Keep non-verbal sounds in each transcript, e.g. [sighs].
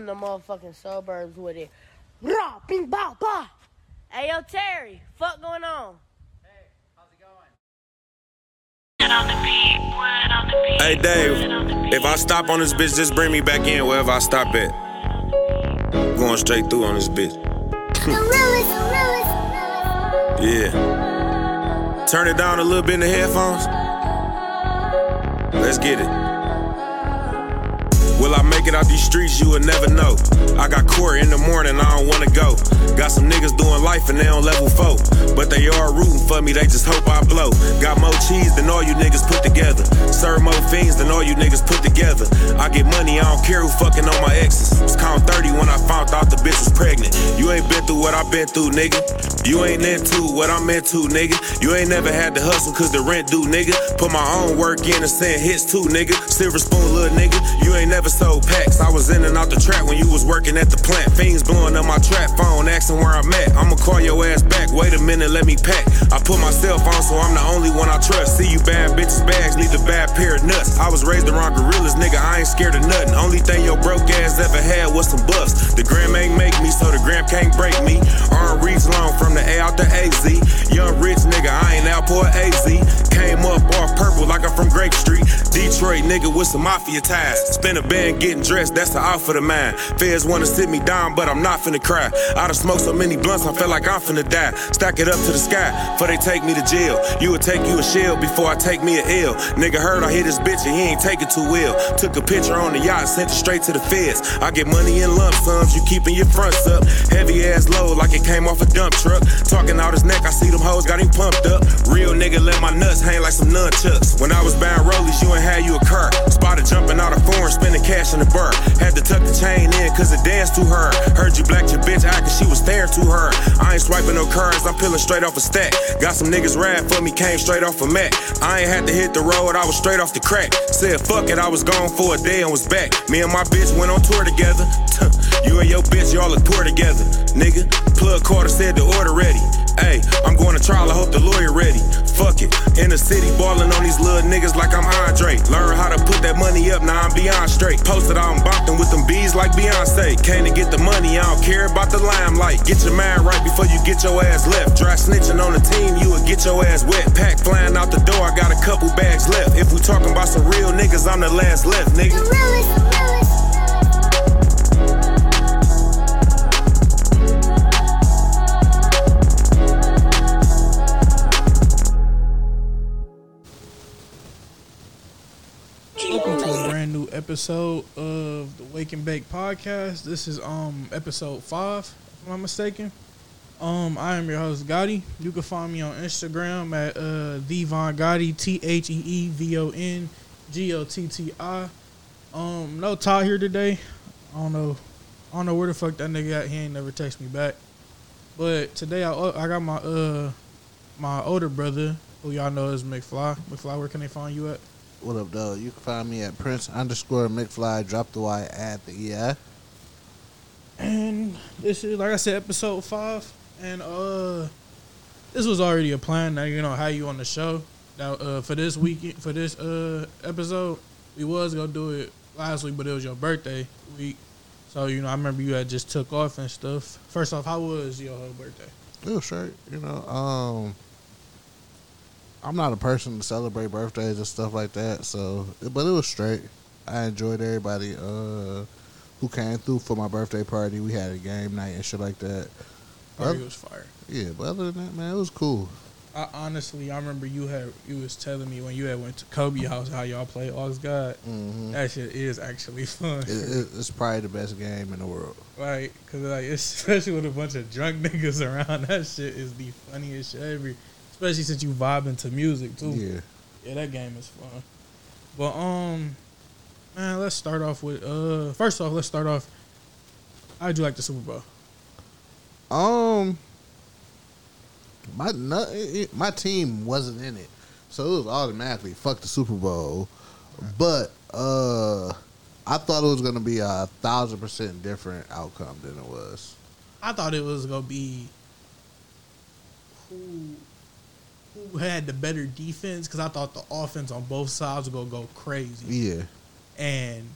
in the motherfucking suburbs with it. Rah, bing, bow, bah. Hey, yo, Terry, fuck going on? Hey how's it going? Hey, Dave, if I stop on this bitch, just bring me back in wherever I stop at. Going straight through on this bitch. [laughs] yeah. Turn it down a little bit in the headphones. Let's get it. Will I make it out these streets? You will never know. I got court in the morning, I don't wanna go. Got some niggas doing life and they on level four. But they are rooting for me, they just hope I blow. Got more cheese than all you niggas put together. Serve more fiends than all you niggas put together. I get money, I don't care who fucking on my exes. Was count 30 when I found out the bitch was pregnant. You ain't been through what I've been through, nigga. You ain't into what I'm into, nigga. You ain't never had to hustle cause the rent due, nigga. Put my own work in and send hits too, nigga. Silver spoon, little nigga. You ain't never sold packs. I was in and out the trap when you was working at the plant. Fiends blowing up my trap phone, asking where I'm at. I'ma call your ass back. Wait a minute, let me pack. I put myself on, so I'm the only one I trust. See you bad bitches bags, need a bad pair of nuts. I was raised around gorillas, nigga. I ain't scared of nothing. Only thing your broke ass ever had was some buffs. The gram ain't make me, so the gram can't break me. Arm reach long from the A out the AZ. Young rich nigga, I ain't Alport AZ. Came up off purple like I'm from Grape Street. Detroit nigga with some mafia ties. Spin a band getting dressed, that's the outfit of mine. Feds wanna sit me down, but I'm not finna cry. I done smoked so many blunts, I feel like I'm finna die. Stack it up to the sky, before they take me to jail. You would take you a shell before I take me a L. Nigga heard I hit his bitch and he ain't take it too well. Took a picture on the yacht, sent it straight to the feds. I get money in lump sums, you keeping your fronts up. Heavy ass load like it came off a dump truck. Talking out his neck, I see them hoes got him pumped up. Real nigga let my nuts hang like some nunchucks. When I was buying rollies, you ain't had you a car. Spotted jumping out of foreign, spending cash in the bar. Had to tuck the chain in cause it danced too hard. Heard you blacked your bitch out cause she was staring to her. I ain't swiping no cards, I'm peeling straight off a stack. Got some niggas ride for me, came straight off a Mac. I ain't had to hit the road, I was straight off the crack. Said fuck it, I was gone for a day and was back. Me and my bitch went on tour together. [laughs] You and your bitch, y'all look poor together. Nigga, plug Carter said the order ready. Hey, I'm going to trial, I hope the lawyer ready. Fuck it. In the city, ballin' on these little niggas like I'm Andre. Learn how to put that money up, now I'm beyond straight. Posted in Bompton with them bees like Beyonce. Came to get the money, I don't care about the limelight. Get your mind right before you get your ass left. Dry snitching on the team, you will get your ass wet. Pack flying out the door, I got a couple bags left. If we talking about some real niggas, I'm the last left, nigga. Welcome episode of the Wake and Bake podcast. This is um episode five, if I'm not mistaken. Um, I am your host Gotti. You can find me on Instagram at uh the Von Gotti, T H E E V O N G O T T I. Um, no Ty here today. I don't know, I don't know where the fuck that nigga at. He ain't never text me back. But today I I got my uh my older brother, who y'all know is McFlei. McFlei, where can they find you at? What up, though? You can find me at Prince underscore McFlei. Drop the Y at the EI. And this is like I said, episode five. And uh this was already a plan Now you know how you on the show. Now uh for this week for this uh episode, we was gonna do it last week, but it was your birthday week. So, you know, I remember you had just took off and stuff. First off, how was your whole birthday? It was straight, you know. Um, I'm not a person to celebrate birthdays and stuff like that, so but it was straight. I enjoyed everybody uh, who came through for my birthday party. We had a game night and shit like that. Party Oth- was fire. yeah, but other than that, man, it was cool. I, honestly, I remember you had you was telling me when you had went to Kobe house how y'all play Ox God. hmm That shit is actually [laughs] fun. It, it, it's probably the best game in the world. Right, cause like, [laughs] especially with a bunch of drunk niggas around, that shit is the funniest shit ever. Especially since you vibing to music too. Yeah. Yeah, that game is fun. But um, man, let's start off with uh. First off, let's start off. How'd you like the Super Bowl? Um, my no- it- it- my team wasn't in it, so it was automatically fuck the Super Bowl. But uh, I thought it was gonna be a thousand percent different outcome than it was. I thought it was gonna be who who had the better defense because I thought the offense on both sides was gonna go crazy. Yeah, and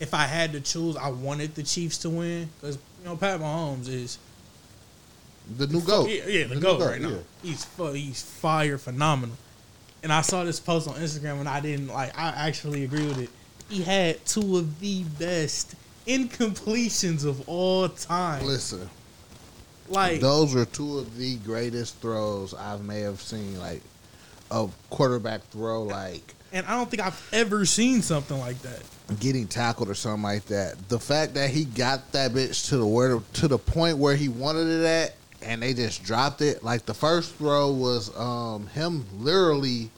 if I had to choose, I wanted the Chiefs to win because you know Pat Mahomes is The new goat. yeah, yeah the, new goat, right now. yeah. He's he's fire, phenomenal. And I saw this post on Instagram and I didn't like. I actually agree with it. He had two of the best incompletions of all time. Listen, Like those are two of the greatest throws I may have seen. Like a quarterback throw, like And I don't think I've ever seen something like that. getting tackled or something like that. The fact that he got that bitch to the where to the point where he wanted it at, and they just dropped it. Like the first throw was um, him literally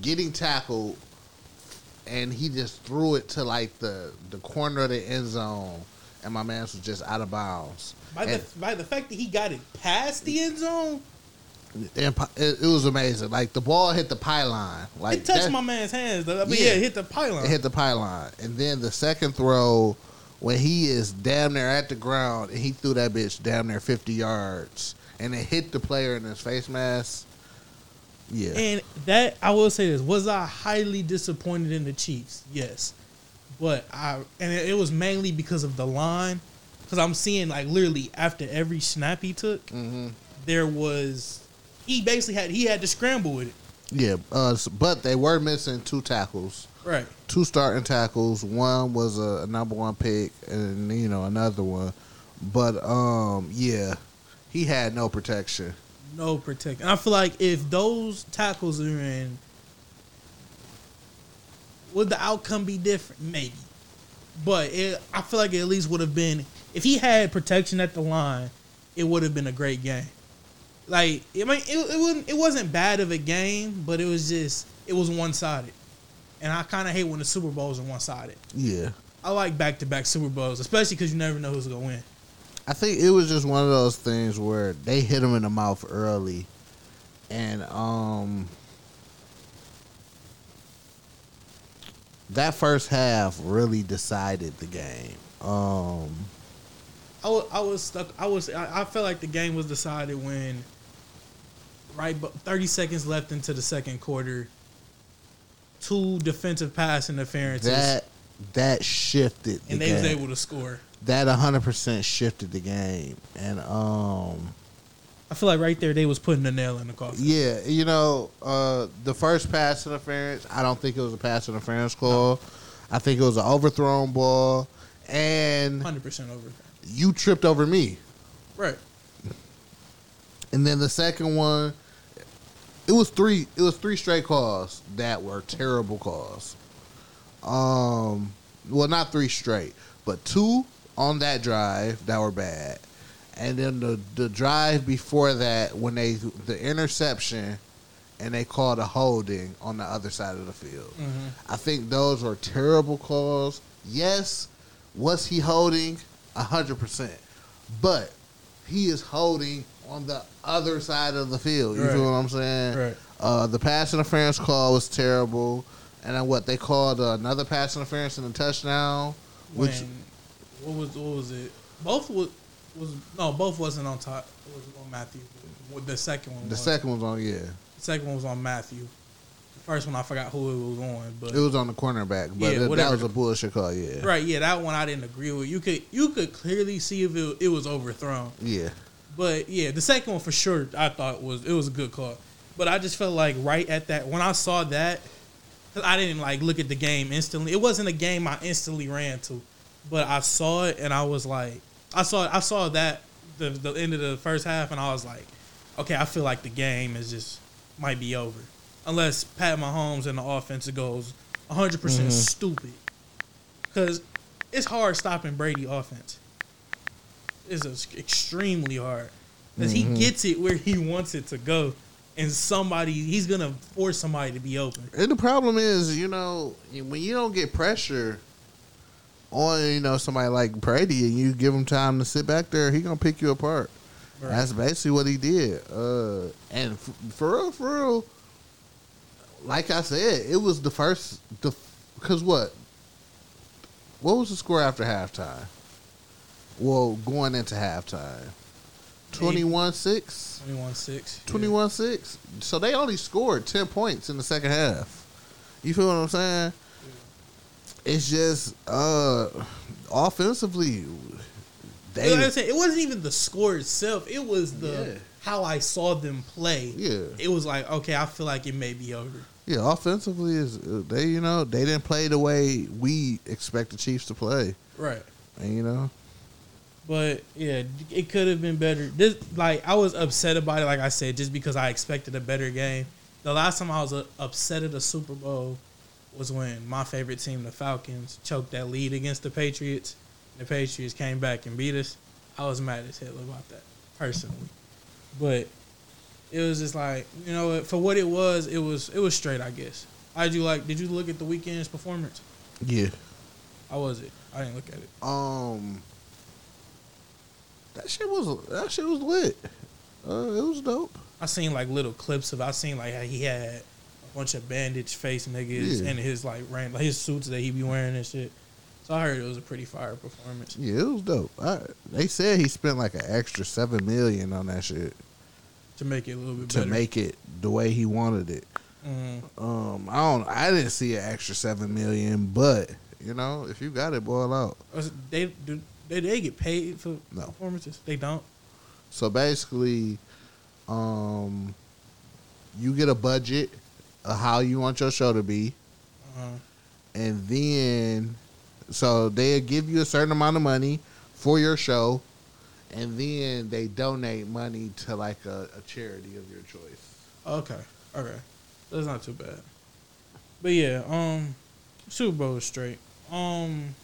getting tackled, and he just threw it to like the the corner of the end zone, and my man was just out of bounds. By And- the by the fact that he got it past the end zone, and it, was amazing. Like the ball hit the pylon. Like it touched that- my man's hands. Though. But Yeah. yeah, it hit the pylon. It hit the pylon. And then the second throw, when he is damn near at the ground, and he threw that bitch damn near 50 yards, and it hit the player in his face mask. Yeah. And that I will say this: was I highly disappointed in the Chiefs? Yes, but I and it was mainly because of the line. Because I'm seeing like literally after every snap he took, hmm there was he basically had he had to scramble with it. Yeah. Uh, but they were missing two tackles, Right. two starting tackles. One was a, a number one pick, and you know another one. But um, yeah, he had no protection. No protection. I feel like if those tackles are in, would the outcome be different? Maybe. But it, I feel like it at least would have been if he had protection at the line, it would have been a great game. Like I mean, it, it wasn't it wasn't bad of a game, but it was just it was one sided, and I kind of hate when the Super Bowls are one sided. Yeah. I like back to back Super Bowls, especially because you never know who's gonna win. I think it was just one of those things where they hit him in the mouth early, and um, that first half really decided the game. Um, I was, I was stuck. I was. I, I felt like the game was decided when, right, but thirty seconds left into the second quarter. Two defensive pass interferences, that that shifted the and they game. was able to score. that hundred percent shifted the game, and um, I feel like right there they was putting the nail in the coffin. Yeah, you know, uh, the first pass interference, I don't think it was a pass interference call. I think it was an overthrown ball, and Hundred percent over. You tripped over me. Right. And then the second one, it was three. It was three straight calls that were terrible calls. Um, well, not three straight, but two on that drive that were bad, and then the the drive before that when they the interception, and they called a holding on the other side of the field. I think those were terrible calls. Yes, was he holding? A hundred percent, but he is holding on the other side of the field. You Right. feel what I'm saying? Right. Uh, the pass interference call was terrible, and then what they called uh, another pass interference in the touchdown, which When, what was what was it? Both was was no, both wasn't on top. It was on Mathieu. The second one. the was. second was on. Yeah, The second one was on Mathieu. First one I forgot who it was on, but it was on the cornerback, but Yeah, that- that was a bullshit call. Yeah, right, yeah, that one I didn't agree with. You could you could clearly see if it, it was overthrown, yeah, but yeah, the second one for sure I thought was it was a good call. But I just felt like right at that when I saw that, 'cause I didn't like look at the game instantly. It wasn't a game I instantly ran to, but I saw it and I was like, I saw I saw that the the end of the first half and I was like, okay, I feel like the game is just might be over unless Pat Mahomes and the offense goes 100 percent stupid because it's hard stopping Brady offense. It's a- extremely hard because he gets it where he wants it to go, and somebody he's gonna force somebody to be open. And the problem is, you know, when you don't get pressure on, you know, somebody like Brady, and you give him time to sit back there, he gonna pick you apart. Right. That's basically what he did. Uh, and f- for real, for real, like I said, it was the first. The because what? What was the score after halftime? Well, going into halftime, 21-6? 21-6. 21 6. So they only scored 10 points in the second half. You feel what I'm saying? it's just uh offensively Like I they said, it wasn't even the score itself. It was the Yeah. How I saw them play. Yeah. It was like, okay, I feel like it may be over. yeah offensively is they you know they didn't play the way we expect the Chiefs to play Right. and you know But yeah, it could have been better. This like I was upset about it, like I said, just because I expected a better game. The last time I was uh, upset at a Super Bowl was when my favorite team, the Falcons, choked that lead against the Patriots. The Patriots came back and beat us. I was mad as hell about that, personally. But it was just like you know, for what it was, it was it was straight, I guess. How'd you like? Did you look at the Weeknd's performance? yeah How was it? I didn't look at it. um that shit was that shit was lit uh it was dope I seen like little clips of. I seen like how he had a bunch of bandage face niggas Yeah. and his like ran like his suits that he be wearing and shit. So I heard it was a pretty fire performance. yeah it was dope I, they said he spent like an extra seven million on that shit to make it a little bit to better. make it the way he wanted it Mhm. Um, I don't. I didn't see an extra seven million, but you know, if you got it, boil out. They do they, they get paid for No. performances? They don't. So basically, um, you get a budget of how you want your show to be, Uh, and then so they give you a certain amount of money for your show, and then they donate money to like a, a charity of your choice. okay, okay, that's not too bad. But yeah, um, Super Bowl is straight. Um,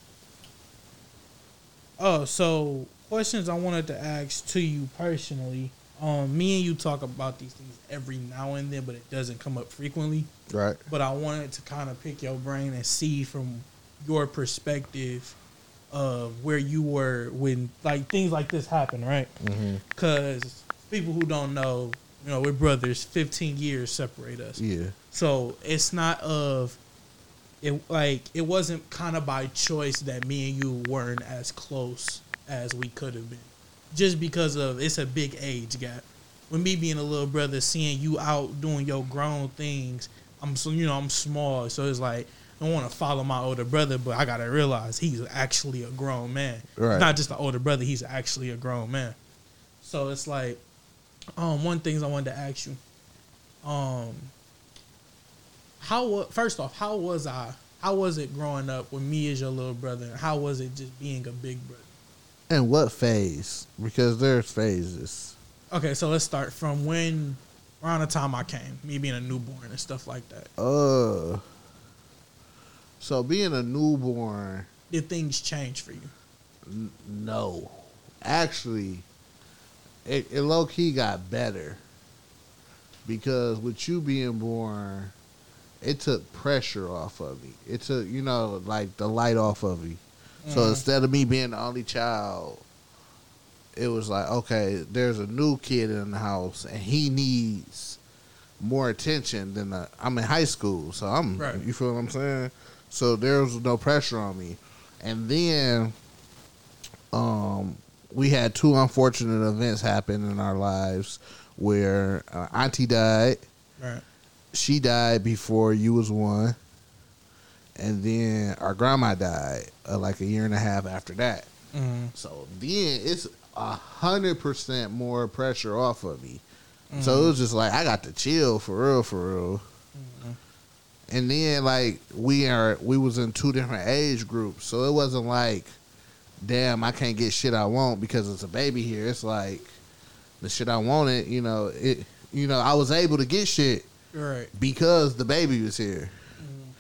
oh, so questions I wanted to ask to you personally. Um, me and you talk about these things every now and then, but it doesn't come up frequently. Right. But I wanted to kind of pick your brain and see from your perspective of where you were when like things like this happen, right? Mm-hmm. Because people who don't know, you know, we're brothers. Fifteen years separate us. Yeah. So it's not of it like it wasn't kind of by choice that me and you weren't as close as we could have been. Just because of it's a big age gap. With me being a little brother, seeing you out doing your grown things, I'm so you know I'm small, so it's like I want to follow my older brother, but I gotta realize he's actually a grown man. Right. Not just an older brother, he's actually a grown man. So it's like, um, one things I wanted to ask you, um, how first off, how was I? How was it growing up with me as your little brother? And how was it just being a big brother? And what phase? Because there's phases. Okay, so let's start from when around the time I came, me being a newborn and stuff like that. Uh. So being a newborn, Did things change for you? n- no, actually, it, it low key got better because with you being born, it took pressure off of me. It took you know like the light off of me. So Mhm. instead of me being the only child, it was like okay, there's a new kid in the house and he needs more attention than the, I'm in high school, so I'm Right. you feel what I'm saying. So there was no pressure on me, and then um, we had two unfortunate events happen in our lives where uh, Auntie died. Right. She died before you was one, and then our grandma died uh, like a year and a half after that. Mm-hmm. So then it's a hundred percent more pressure off of me. So it was just like I got to chill for real, for real. And then like we are, we was in two different age groups, so it wasn't like, damn, I can't get shit I want because it's a baby here. It's like the shit I wanted, you know, it, you know, I was able to get shit Right. because the baby was here. Mm-hmm.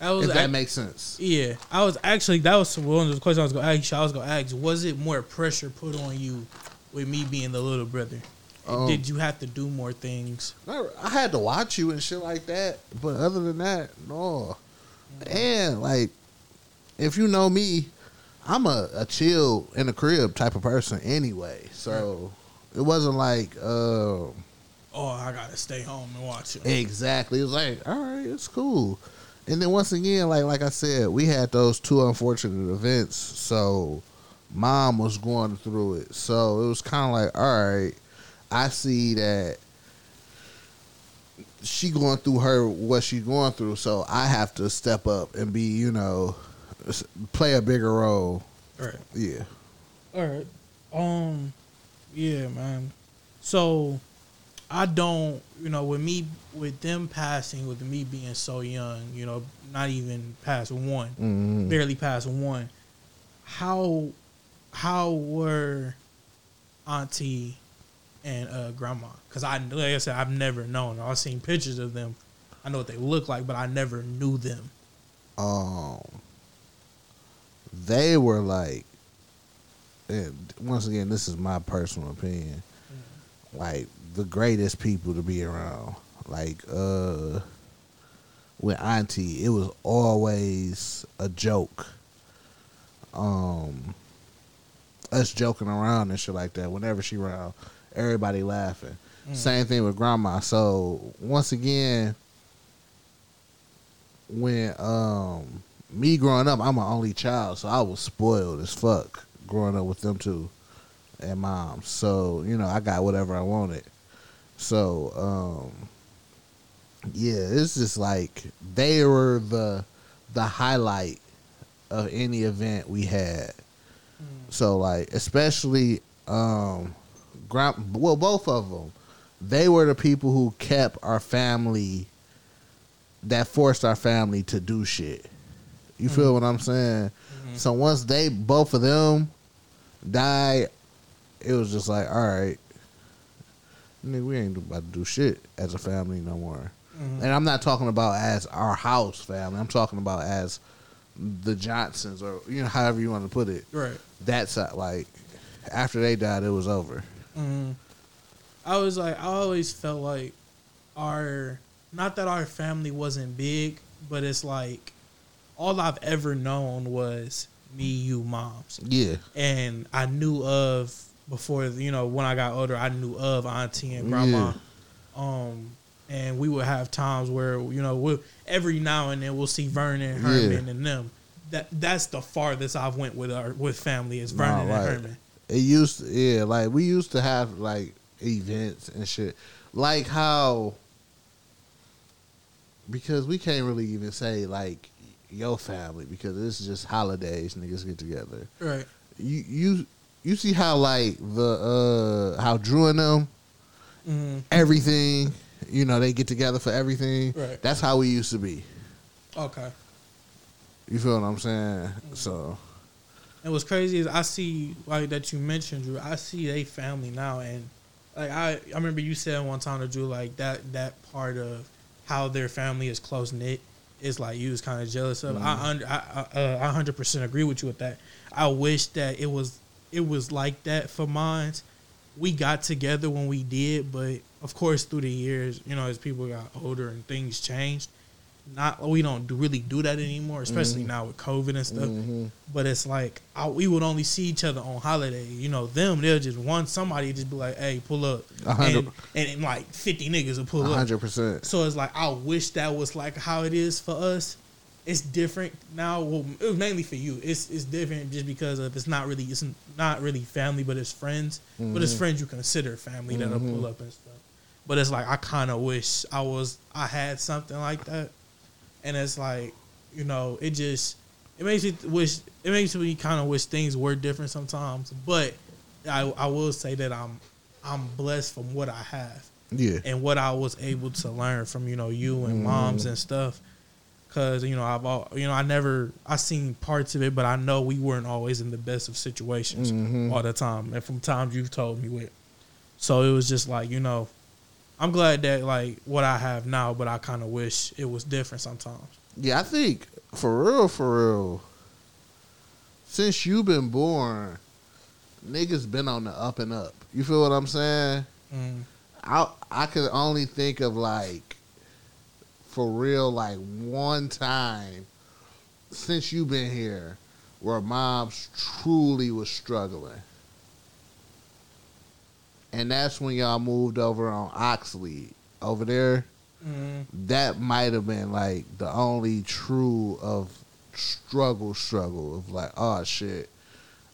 That was If that ac- makes sense. Yeah, I was actually that was one of the questions I was gonna ask. you. I was gonna ask, was it more pressure put on you with me being the little brother? Um, Did you have to do more things? I had to watch you and shit like that, but other than that, no. And like, if you know me, I'm a, a chill in the crib type of person anyway. So it wasn't like uh, Oh, I gotta stay home and watch it. exactly. It was like, all right, it's cool. And then once again, like like I said, we had those two unfortunate events. So mom was going through it. So it was kind of like, all right, I see that she going through her what she's going through, so I have to step up and be, you know, play a bigger role. Right. Yeah. All right. Um. Yeah, man. So, I don't. You know, with me, with them passing, with me being so young, you know, not even past one, Mhm. barely past one. How, how were, auntie, and uh, grandma? Because I, like I said, I've never known. I've seen pictures of them. I know what they look like, but I never knew them. um they were like and once again this is my personal opinion like the greatest people to be around like uh with auntie it was always a joke um us joking around and shit like that whenever she around everybody laughing same thing with grandma so once again when um me growing up, I'm an only child, so I was spoiled as fuck growing up with them two and mom. So, you know, I got whatever I wanted. So, um yeah, it's just like they were the the highlight of any event we had. So like especially um well both of them they were the people who kept our family that forced our family to do shit. You feel what I'm saying? Mm-hmm. So once they both of them died, it was just like, all right, nigga, we ain't about to do shit as a family no more. Mm-hmm. And I'm not talking about as our house family. I'm talking about as the Johnsons or you know however you want to put it. Right. That's like after they died, it was over. I was like, I always felt like our, not that our family wasn't big, but it's like all I've ever known was me, you, moms, Yeah, and I knew of before you know when I got older, I knew of auntie and grandma, um, and we would have times where you know we every now and then we'll see Vernon, and Herman, and them. That that's the farthest I've went with our with family is Vernon Nah, and right. Herman. It used to, yeah, like we used to have like events and shit. Like how because we can't really even say like your family because it's just holidays niggas get together. Right. You you you see how like the uh how Drew and them hmm everything, you know, they get together for everything. Right. That's how we used to be. Okay. You feel what I'm saying? So And what's crazy is I see like that you mentioned Drew. I see they family now, and like I, I remember you said one time to Drew like that that part of how their family is close knit is like you was kind of jealous of. I under I I, uh, I hundred percent agree with you with that. I wish that it was it was like that for mine. We got together when we did, but of course through the years, you know, as people got older and things changed, not we don't do, really do that anymore, especially mm-hmm. now with COVID and stuff. mhm. But it's like I, we would only see each other on holiday. You know, them they'll just want somebody just be like, "Hey, pull up," and, and like fifty niggas will pull a up. hundred percent. So it's like I wish that was like how it is for us. It's different now. Well, it was mainly for you. It's it's different just because of it's not really it's not really family, but it's friends. But it's mm-hmm. friends you consider family that'll pull mm-hmm. up and stuff. But it's like I kind of wish I was I had something like that, and it's like you know it just it makes me wish it makes me kind of wish things were different sometimes. But I I will say that I'm I'm blessed from what I have Yeah. and what I was able to learn from you know you and mm-hmm. moms and stuff. Cause you know I've all you know I never I seen parts of it, but I know we weren't always in the best of situations mm-hmm. all the time, and from times you've told me with. So it was just like you know, I'm glad that like what I have now, but I kind of wish it was different sometimes. Yeah, I think for real, for real. Since you've been born, niggas been on the up and up. You feel what I'm saying? Mm. I I could only think of like, for real, like one time since you've been here where moms truly was struggling. And that's when y'all moved over on Oxley. Over there, Mm. that might have been like the only true of struggle struggle of like oh shit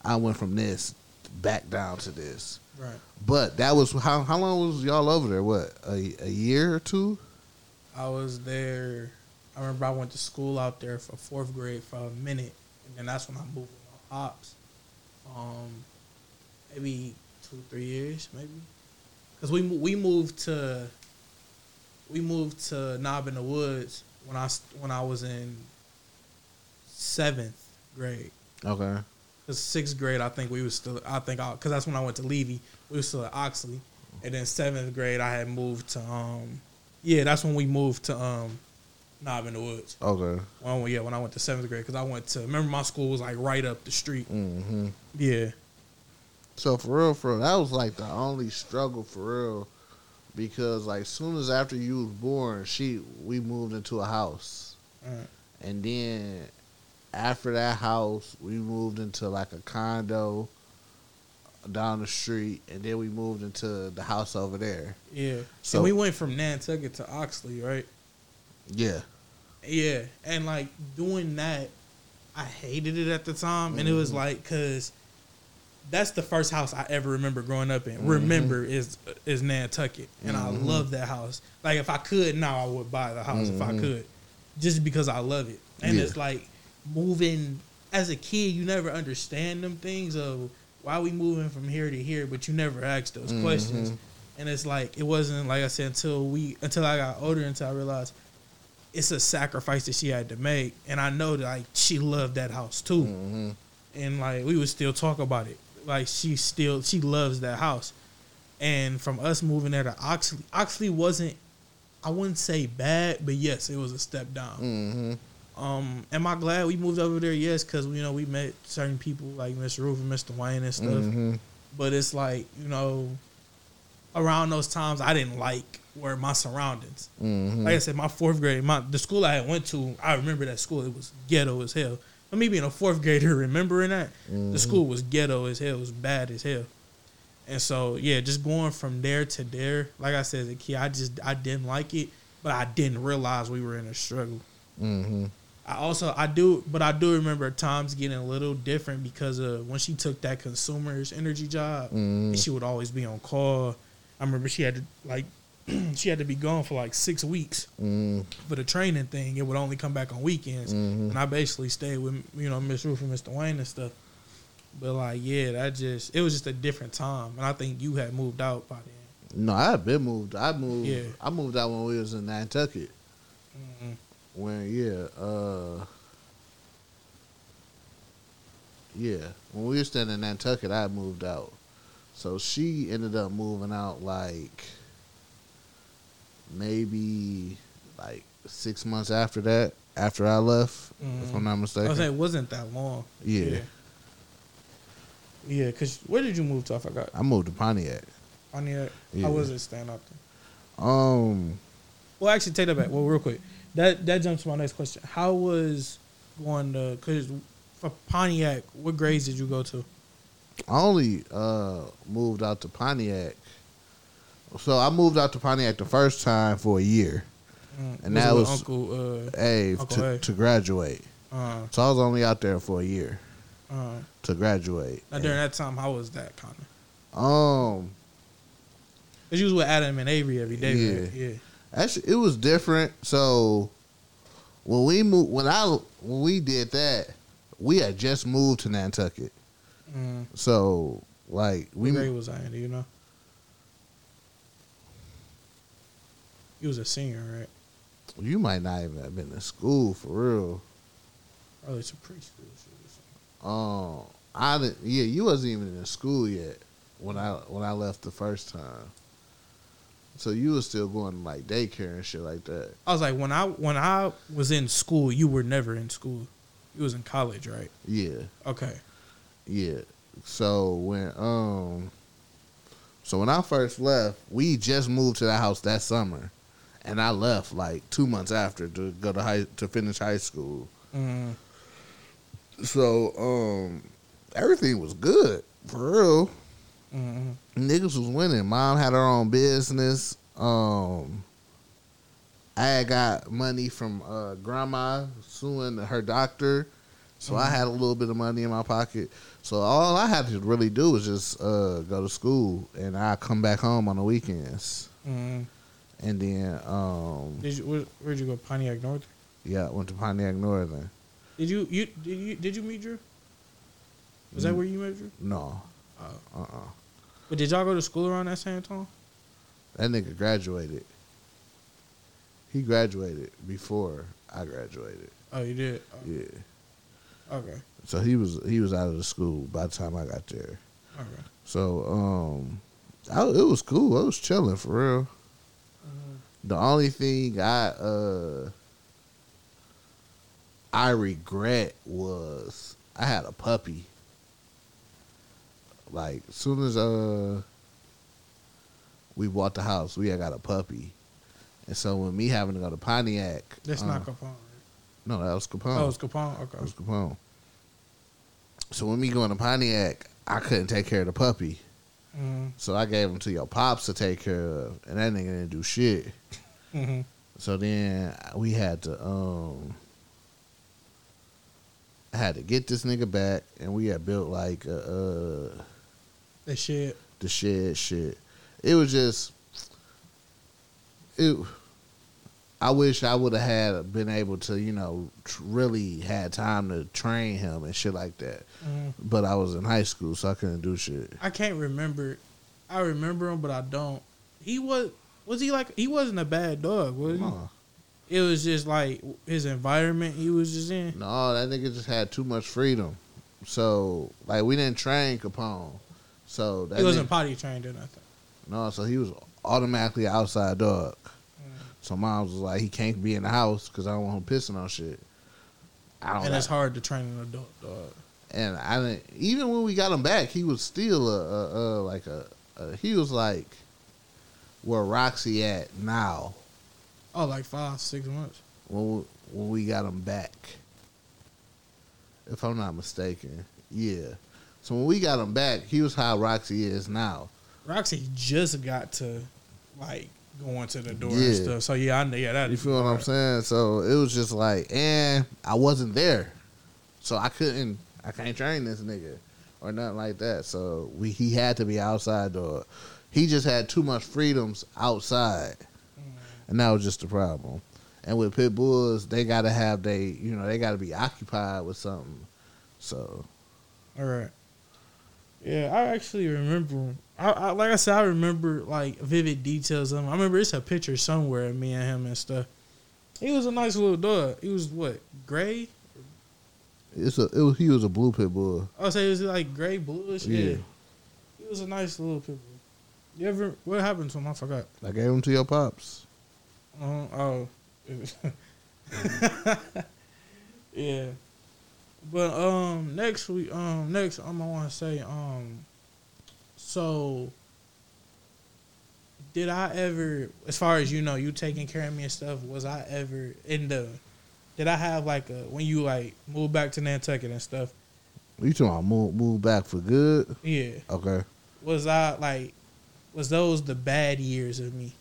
i went from this back down to this Right. but that was how how long was y'all over there what a, a year or two I was there. I remember I went to school out there for fourth grade for a minute, and then that's when I moved my pops. Um, maybe two, three years, maybe. Cause we we moved to we moved to Knob in the Woods when I when I was in seventh grade. Okay. Cause sixth grade, I think we was still. I think because that's when I went to Levey. We was still at Oxley, and then seventh grade, I had moved to um, yeah, that's when we moved to um, Knob in the Woods. Okay. When yeah, when I went to seventh grade, because I went to remember my school was like right up the street. hmm Yeah, So for real, for real, that was like the only struggle for real, because like soon as after you was born, she we moved into a house, Alright. and then after that house, we moved into like a condo down the street, and then we moved into the house over there. yeah. So- So we went from Nantucket to Oxley, right? Yeah. Yeah, and like doing that, I hated it at the time, and it was mm-hmm. like because that's the first house I ever remember growing up in. Mm-hmm. Remember is is Nantucket, and I mm-hmm. love that house. Like if I could now, I would buy the house if I mm-hmm. could, just because I love it. And Yeah. it's like moving as a kid, you never understand them things of why we moving from here to here, but you never ask those questions. And it's like it wasn't like I said until we until I got older until I realized it's a sacrifice that she had to make, and I know that like she loved that house too, Mm-hmm. and like we would still talk about it. Like she still she loves that house, and from us moving there to Oxley, Oxley wasn't I wouldn't say bad, but yes, it was a step down. Mm-hmm. Um, am I glad we moved over there? Yes, because you know we met certain people like Mr. Ruth and Mr. Wayne and stuff. Mm-hmm. But it's like you know, around those times I didn't like where my surroundings. Mm-hmm. Like I said, my fourth grade, my the school I went to, I remember that school. It was ghetto as hell. Me being a fourth grader, [laughs] remembering that the school was ghetto as hell, it was bad as hell. And so yeah, just going from there to there, like I said as a kid, I just I didn't like it, but I didn't realize we were in a struggle. Mm-hmm. I also I do, but I do remember times getting a little different because of when she took that Consumers Energy job, and she would always be on call. I remember she had to like [clears throat] she had to be gone for like six weeks Mm-hmm. for the training thing. It would only come back on weekends, and I basically stayed with you know Miss Ruth and Mr. Wayne and stuff. But like yeah, that just it was just a different time, and I think you had moved out by then. No, I had been moved. I moved. Yeah. I moved out when we was in Nantucket. Mhm. When yeah, uh, yeah, when we were staying in Nantucket, I moved out. So she ended up moving out like maybe like six months after that. After I left, if I'm not I mistaken. was saying it wasn't that long. Yeah. yeah, yeah. Cause where did you move to? I forgot. I moved to Pontiac. Pontiac. Yeah. How wasn't staying out there? Um, Well, actually, take that back. Well, real quick, that that jumps to my next question. How was going to? Cause for Pontiac, what grades did you go to? I only uh, moved out to Pontiac. So I moved out to Pontiac the first time for a year. Mm, And was that was- Uncle. Uh, Hey, Uncle to, A. to graduate. uh, So I was only out there for a year uh, to graduate. now during that time, how was that kind of? Um, Cause you was with Adam and Avery every day. Yeah. right? yeah. actually, it was different. So when we moved, when I when we did that, we had just moved to Nantucket. Mm. So like What we, grade was I in? Do you know? You was a senior, right? you might not even have been in school for real. Probably some preschool shit or something. Um, I didn't. Yeah, you wasn't even in school yet when I when I left the first time. So you was still going to like daycare and shit like that. I was like, when I when I was in school, you were never in school. You was in college, right? Yeah, Okay. yeah. So when um, so when I first left, we just moved to the house that summer, and I left like two months after to go to high to finish high school. Mm. So um, everything was good for real. Mm. niggas was winning. Mom had her own business. Um, I had got money from uh, grandma suing her doctor, so I had a little bit of money in my pocket. So all I had to really do was just uh, go to school, and I come back home on the weekends. Mm. And then um, Did you? Where, where'd you go? Pontiac North. yeah, I went to Pontiac Northern. Did you? You did you? Did you meet Drew? Was that where you met Drew? No, uh, uh But did y'all go to school around that same time? that nigga graduated. He graduated before I graduated. Oh, you did. Yeah, Oh, okay. so he was he was out of the school by the time I got there. Okay. So um, I, it was cool. I was chilling for real. The only thing I uh I regret was I had a puppy. Like as soon as uh we bought the house, we had got a puppy. And so when me having to go to Pontiac, That's uh, not Capone. Right? no, that was Capone. Oh, it's Capone. Okay. That was Capone. So when me going to Pontiac, I couldn't take care of the puppy. Mm-hmm. So I gave them to your pops to take care of, and that nigga didn't do shit. Mm-hmm. So then we had to um I had to get this nigga back and we had built like a, uh That shit. the shed shit. It was just it I wish I would have had been able to, you know, tr- really had time to train him and shit like that. Mm-hmm. But I was in high school, so I couldn't do shit. I can't remember. I remember him, but I don't. He was. Was he like? He wasn't a bad dog, was he? No, It was just like his environment he was just in. no, that nigga just had too much freedom. So, like, we didn't train Capone. So that He wasn't nigga- potty trained or nothing. No, so he was automatically outside dog. So mom was like, he can't be in the house because I don't want him pissing on shit. I don't. And it's hard to train an adult dog. And I didn't. Even when we got him back, he was still a, a, a like a, a. He was like where Roxy at now Oh, like five, six months. when we, when we got him back. If I'm not mistaken, yeah. So when we got him back, he was how Roxy is now. Roxy just got to like going to the door Yeah. and stuff. So yeah, I know. Yeah, that You feel what I'm saying? So it was just like, and I wasn't there, so I couldn't, I can't train this nigga or nothing like that. So we, he had to be outside door. He just had too much freedoms outside, mm. and that was just the problem. And with pit bulls, they gotta have they, you know, they gotta be occupied with something. So All right. Yeah, I actually remember. I, I like I said, I remember like vivid details of him. I remember it's a picture somewhere of me and him and stuff. He was a nice little dog. He was what gray? it's a, it was, he was a blue pit bull. I would say it was like gray bluish. Yeah. Yeah. He was a nice little pit bull. You ever what happened to him? I forgot. I gave him to your pops. Uh, oh. [laughs] yeah. But um next week um next I'm gonna wanna say um so did I ever as far as you know, you taking care of me and stuff, was I ever in the did I have like a when you like moved back to Nantucket and stuff? You talking about move, move back for good? Yeah. Okay. Was I like was those the bad years of me?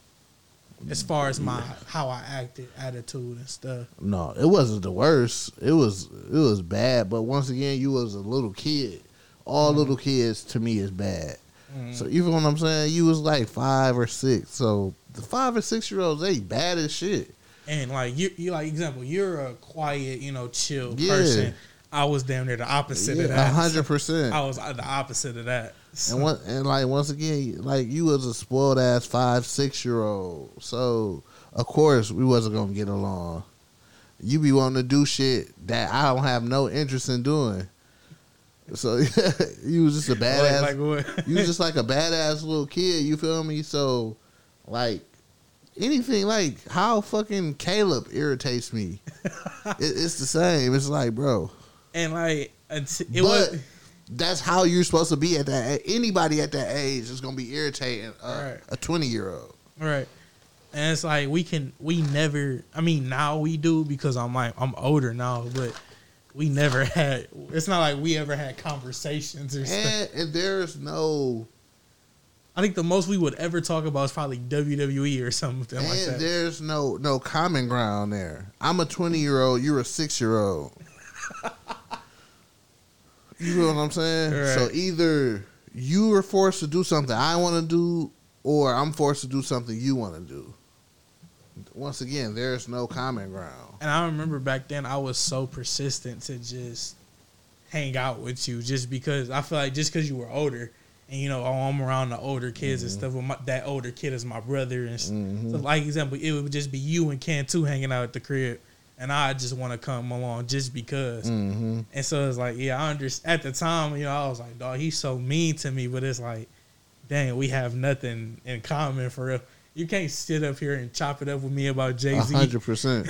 As far as my how I acted, attitude and stuff. No, it wasn't the worst. It was it was bad, but once again, you was a little kid. All mm-hmm. little kids to me is bad. Mm. So even when I'm saying you was like five or six, so the five or six year olds they bad as shit. And like you, you like example, you're a quiet, you know, chill Yeah. person. I was damn near the opposite of Yeah, a that. hundred percent. I was the opposite of that. So, And one and like once again, like you was a spoiled ass five six year old. So of course we wasn't gonna get along. You be wanting to do shit that I don't have no interest in doing. So [laughs] you was just a badass. like, like [laughs] you was just like a badass little kid. You feel me? So like anything like how fucking Caleb irritates me. [laughs] it, it's the same. It's like bro. and like until, it but was that's how you're supposed to be at that. Anybody at that age is gonna be irritating uh, Right. a 20 year old. right. And it's like we can we never. I mean, now we do because I'm like I'm older now, but we never had. It's not like we ever had conversations or eh, stuff. And, and there's no I think the most we would ever talk about is probably WWE or something like and that. there's no no common ground there. I'm a 20 year old. You're a six year old. you know what I'm saying? Right. So either you are forced to do something I want to do, or I'm forced to do something you want to do. Once again, there's no common ground. And I remember back then I was so persistent to just hang out with you just because I feel like just because you were older and you know oh, I'm around the older kids and stuff. My, that older kid is my brother and s- so like example, it would just be you and Can two hanging out at the crib, and I just want to come along just because. Mm-hmm. And so it's like yeah, I understand. At the time, you know, I was like, dog, he's so mean to me, but it's like, dang, we have nothing in common for real. You can't sit up here and chop it up with me about Jay Z. hundred [laughs] percent.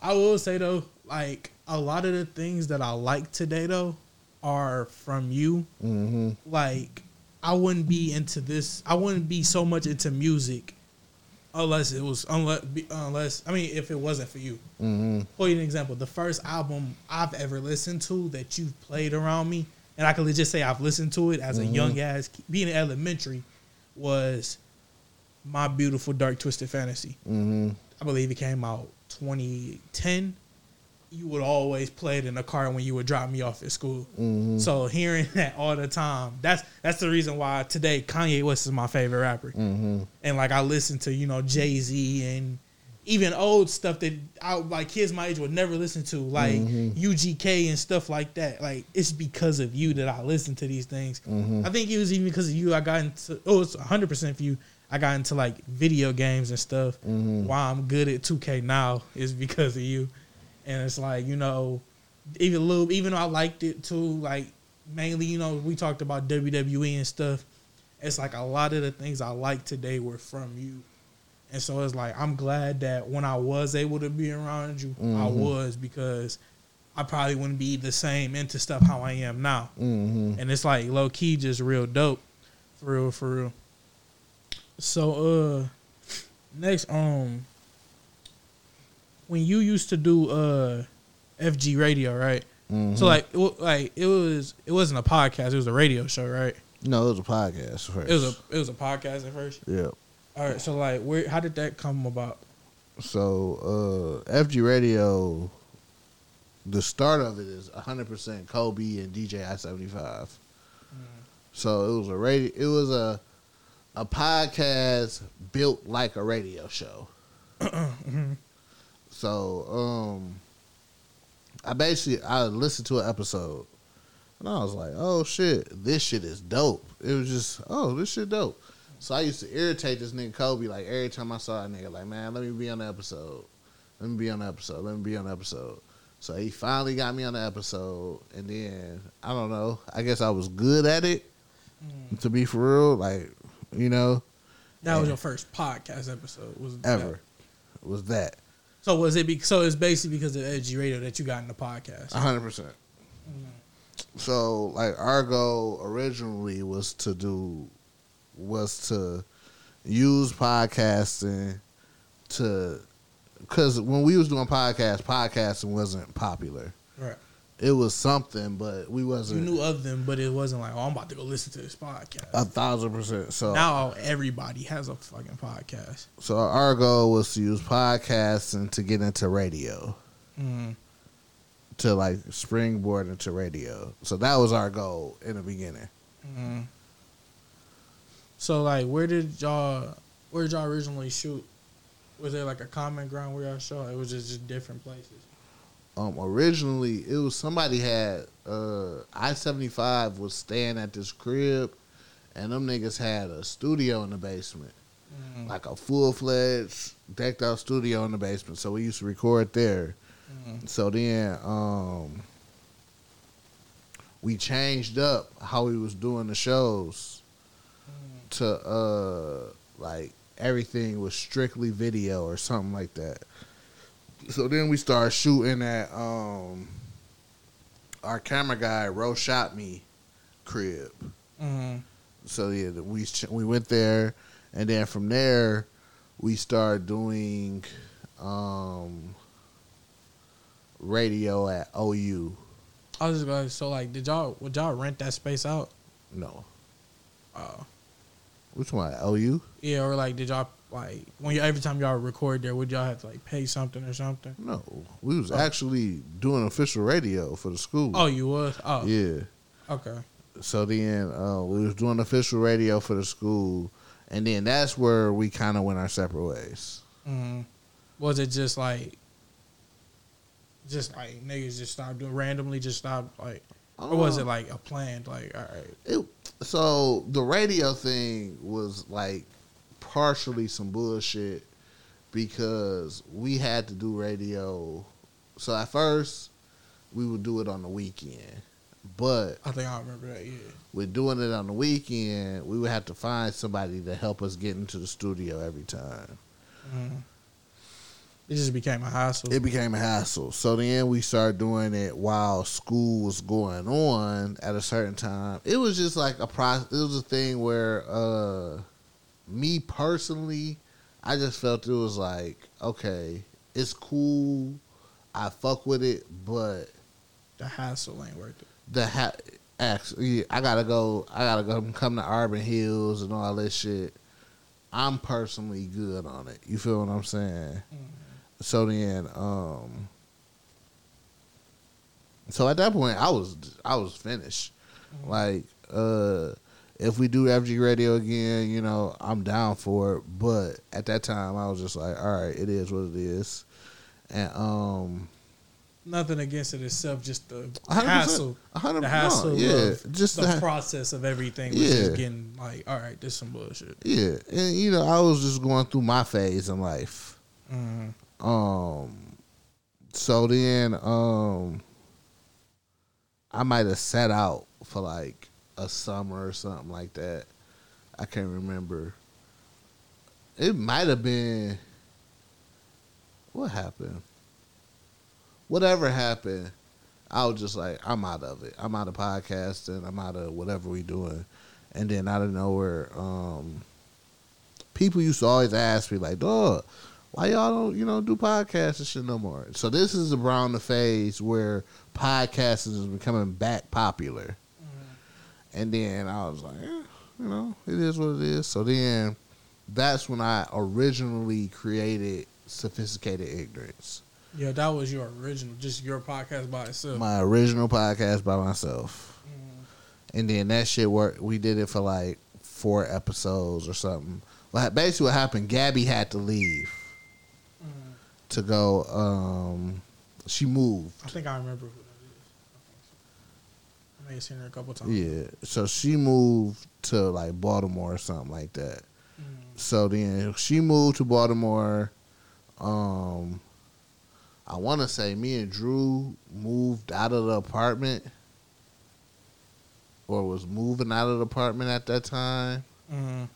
I will say though, like a lot of the things that I like today though are from you. Mm-hmm. Like I wouldn't be into this. I wouldn't be so much into music unless it was unless unless I mean if it wasn't for you. Mm-hmm. For you an example, the first album I've ever listened to that you've played around me, and I can just say I've listened to it as a young ass being in elementary, was my beautiful dark twisted fantasy. Mm-hmm. I believe it came out 2010. You would always play it in the car when you would drop me off at school. Mm-hmm. So hearing [laughs] that all the time, that's that's the reason why today Kanye West is my favorite rapper. Mm-hmm. And like I listen to you know Jay Z and even old stuff that I like kids my age would never listen to, like Mhm. UGK and stuff like that. Like it's because of you that I listen to these things. Mhm. I think it was even because of you I got into. Oh, it's 100 percent for you. I got into like video games and stuff. Mhm. Why I'm good at 2K now is because of you. And it's like you know, even a little, even though I liked it too, like mainly you know we talked about WWE and stuff. It's like a lot of the things I like today were from you. And so it's like I'm glad that when I was able to be around you, I Mhm. was because I probably wouldn't be the same into stuff how I am now. Mm-hmm. And it's like low key just real dope. For real, for real. So uh next um when you used to do uh FG radio, right? Mm-hmm. So like it, like it was it wasn't a podcast, it was a radio show, right? no, it was a podcast first. It was a it was a podcast at first. yeah. All right, so like where how did that come about? So uh, FG Radio, the start of it is 100% Kobe and DJ I 75. So it was a radio. It was a a podcast built like a radio show. [clears throat] so um, I basically I listened to an episode, and I was like, "Oh shit, this shit is dope." It was just, "Oh, this shit dope." So I used to irritate this nigga Kobe like every time I saw a nigga like, "Man, let me be on the episode. Let me be on the episode. Let me be on the episode." So he finally got me on the episode, and then I don't know. I guess I was good at it. Mm. To be for real, like you know, That was your first podcast episode. Was ever was that So was it? Be, so it's basically because of FG radio that you got in the podcast. a hundred percent. Mm. So like our goal originally was to do was to use podcasting to because when we was doing podcasts, podcasting wasn't popular. Right. It was something, but we wasn't You knew of them, but it wasn't like, oh, I'm about to go listen to this podcast. a thousand percent. So now everybody has a fucking podcast. so our goal was to use podcasting to get into radio. Mm. To like springboard into radio. So that was our goal in the beginning. Mm. So like, where did y'all? Where did y'all originally shoot? Was there like a common ground where y'all shot? It was just, just different places. um originally it was somebody had uh I seventy five was staying at this crib and them niggas had a studio in the basement. Mm. Like a full fledged decked out studio in the basement. So we used to record there. Mm. So then um we changed up how we was doing the shows to uh like everything was strictly video or something like that. So then we started shooting at um our camera guy Ro shot me crib. Mm. So yeah, we we went there, and then from there we started doing um radio at OU. I was just going. So like, did y'all would y'all rent that space out? No, Oh, which one? OU? yeah. Or like, did y'all like when you every time y'all record there, would y'all have to like pay something or something? No, we was actually doing official radio for the school. Oh, you was. Oh, yeah. Okay. So then uh, we was doing official radio for the school, and then that's where we kind of went our separate ways. Mhm. Was it just like, just like niggas just stopped doing randomly, just stopped like, or was it like a planned like, all right, It, so the radio thing was like partially some bullshit because we had to do radio. So at first we would do it on the weekend, but I think I remember that. Yeah. with doing it on the weekend, we would have to find somebody to help us get into the studio every time. Mhm. It just became a hassle. It became a hassle. So then we started doing it while school was going on at a certain time. It was just like a process. It was a thing where, uh, me personally, I just felt it was like, okay, it's cool. I fuck with it, but the hassle ain't worth it. the ha- actually, I gotta go. I gotta go come to Arbor Hills and all this shit. I'm personally good on it. You feel what I'm saying? So then, um, so at that point, I was I was finished. Like, uh, if we do FG Radio again, you know, I'm down for it. But at that time, I was just like, all right, it is what it is, and um. Nothing against it itself, just the 100%. hassle, A hundred the percent. hassle Yeah, of just the process of everything was Yeah. just getting like, all right, this some bullshit. Yeah, and you know, I was just going through my phase in life. Mhm. Um, so then, um, I might have sat out for like a summer or something like that. I can't remember. It might have been. What happened? Whatever happened, I was just like, I'm out of it. I'm out of podcasting. I'm out of whatever we doing. And then out of nowhere, um, people used to always ask me like, "Dog, why y'all don't you know do podcasts and shit no more?" So this is around the phase where podcasting is becoming back popular. And then I was like, eh, you know, it is what it is. So then that's when I originally created Sophisticated Ignorance, Yeah, that was your original, just your podcast by itself. my original podcast by myself. Mhm. And then that shit worked. We did it for like four episodes or something. Like basically, what happened? Gabby had to leave. To go. Um, she moved. I think I remember who that is. I may have seen her a couple times. Yeah, so she moved to like Baltimore or something like that. Mhm. So then she moved to Baltimore. Um, I want to say me and Drew moved out of the apartment, or was moving out of the apartment at that time. Mhm.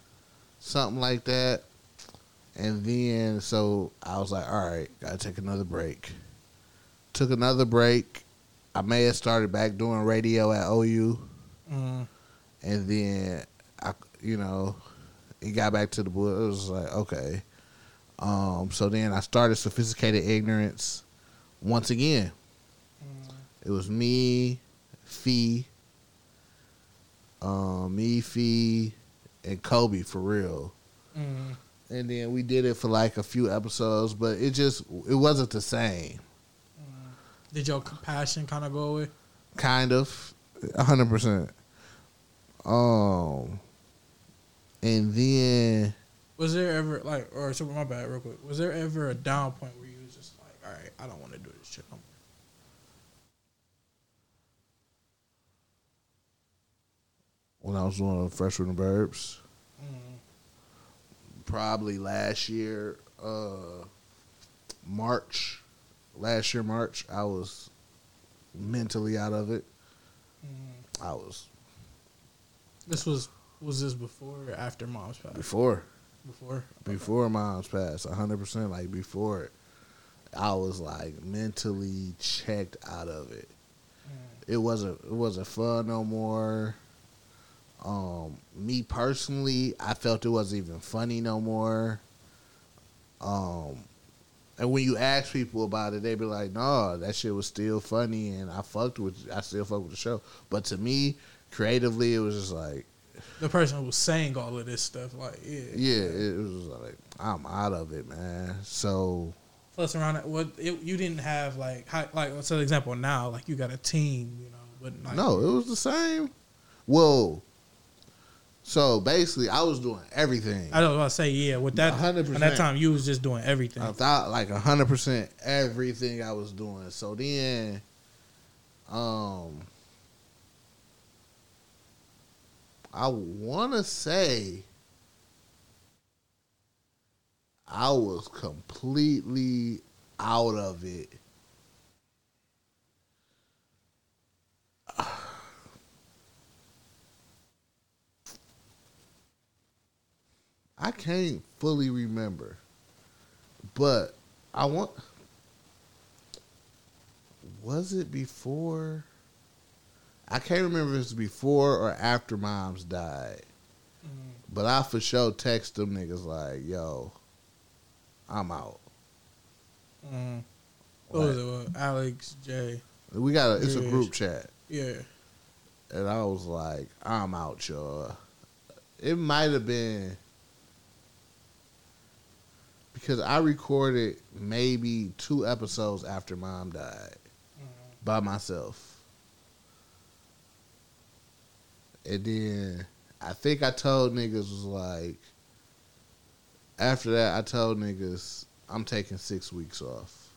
something like that. And then so I was like, all right, gotta take another break. Took another break. I may have started back doing radio at OU, Mhm. and then I, you know, it got back to the book. It was like okay. Um, so then I started sophisticated ignorance once again. Mhm. It was me, Fee, um, me, Fee, and Kobe for real. Mhm. And then we did it for like a few episodes, but it just it wasn't the same. Did your compassion kind of go away? Kind of, hundred percent. Um, and then Was there ever like, or so my bad, real quick. Was there ever a down point where you was just like, all right, I don't want to do this shit no more? when I was doing Fresh with the Burbs, Mhm. Probably last year, uh, March, last year March, I was mentally out of it. Mhm. I was This was was this before or after mom's pass? before. Before. before mom's passed, hundred percent. Like before it, I was like mentally checked out of it. It wasn't. It wasn't fun no more. Um, me personally, I felt it wasn't even funny no more. Um, and when you ask people about it, they be like, "No, that shit was still funny, and I fucked with. I still fuck with the show." But to me, creatively, it was just like, The person who was saying all of this stuff, like, yeah. yeah, it was like, I'm out of it, man. So Plus, around that, what it, you didn't have like, how, like, so example now, like you got a team, you know, but like, No, it was the same. Well, So basically, I was doing everything. I was about to say yeah. With that, 100%. at that time, you was just doing everything. I thought like hundred percent everything I was doing. So then, um, I want to say I was completely out of it. I can't fully remember, but I want. Was it before? I can't remember if it's before or after moms died. But I for sure text them niggas like, yo, I'm out. Mm. What was it? What, Alex J. We got a it's a group chat. Yeah. And I was like, I'm out, y'all. It might have been because I recorded maybe two episodes after mom died mm-hmm. by myself. And then I think I told niggas was like after that I told niggas I'm taking six weeks off.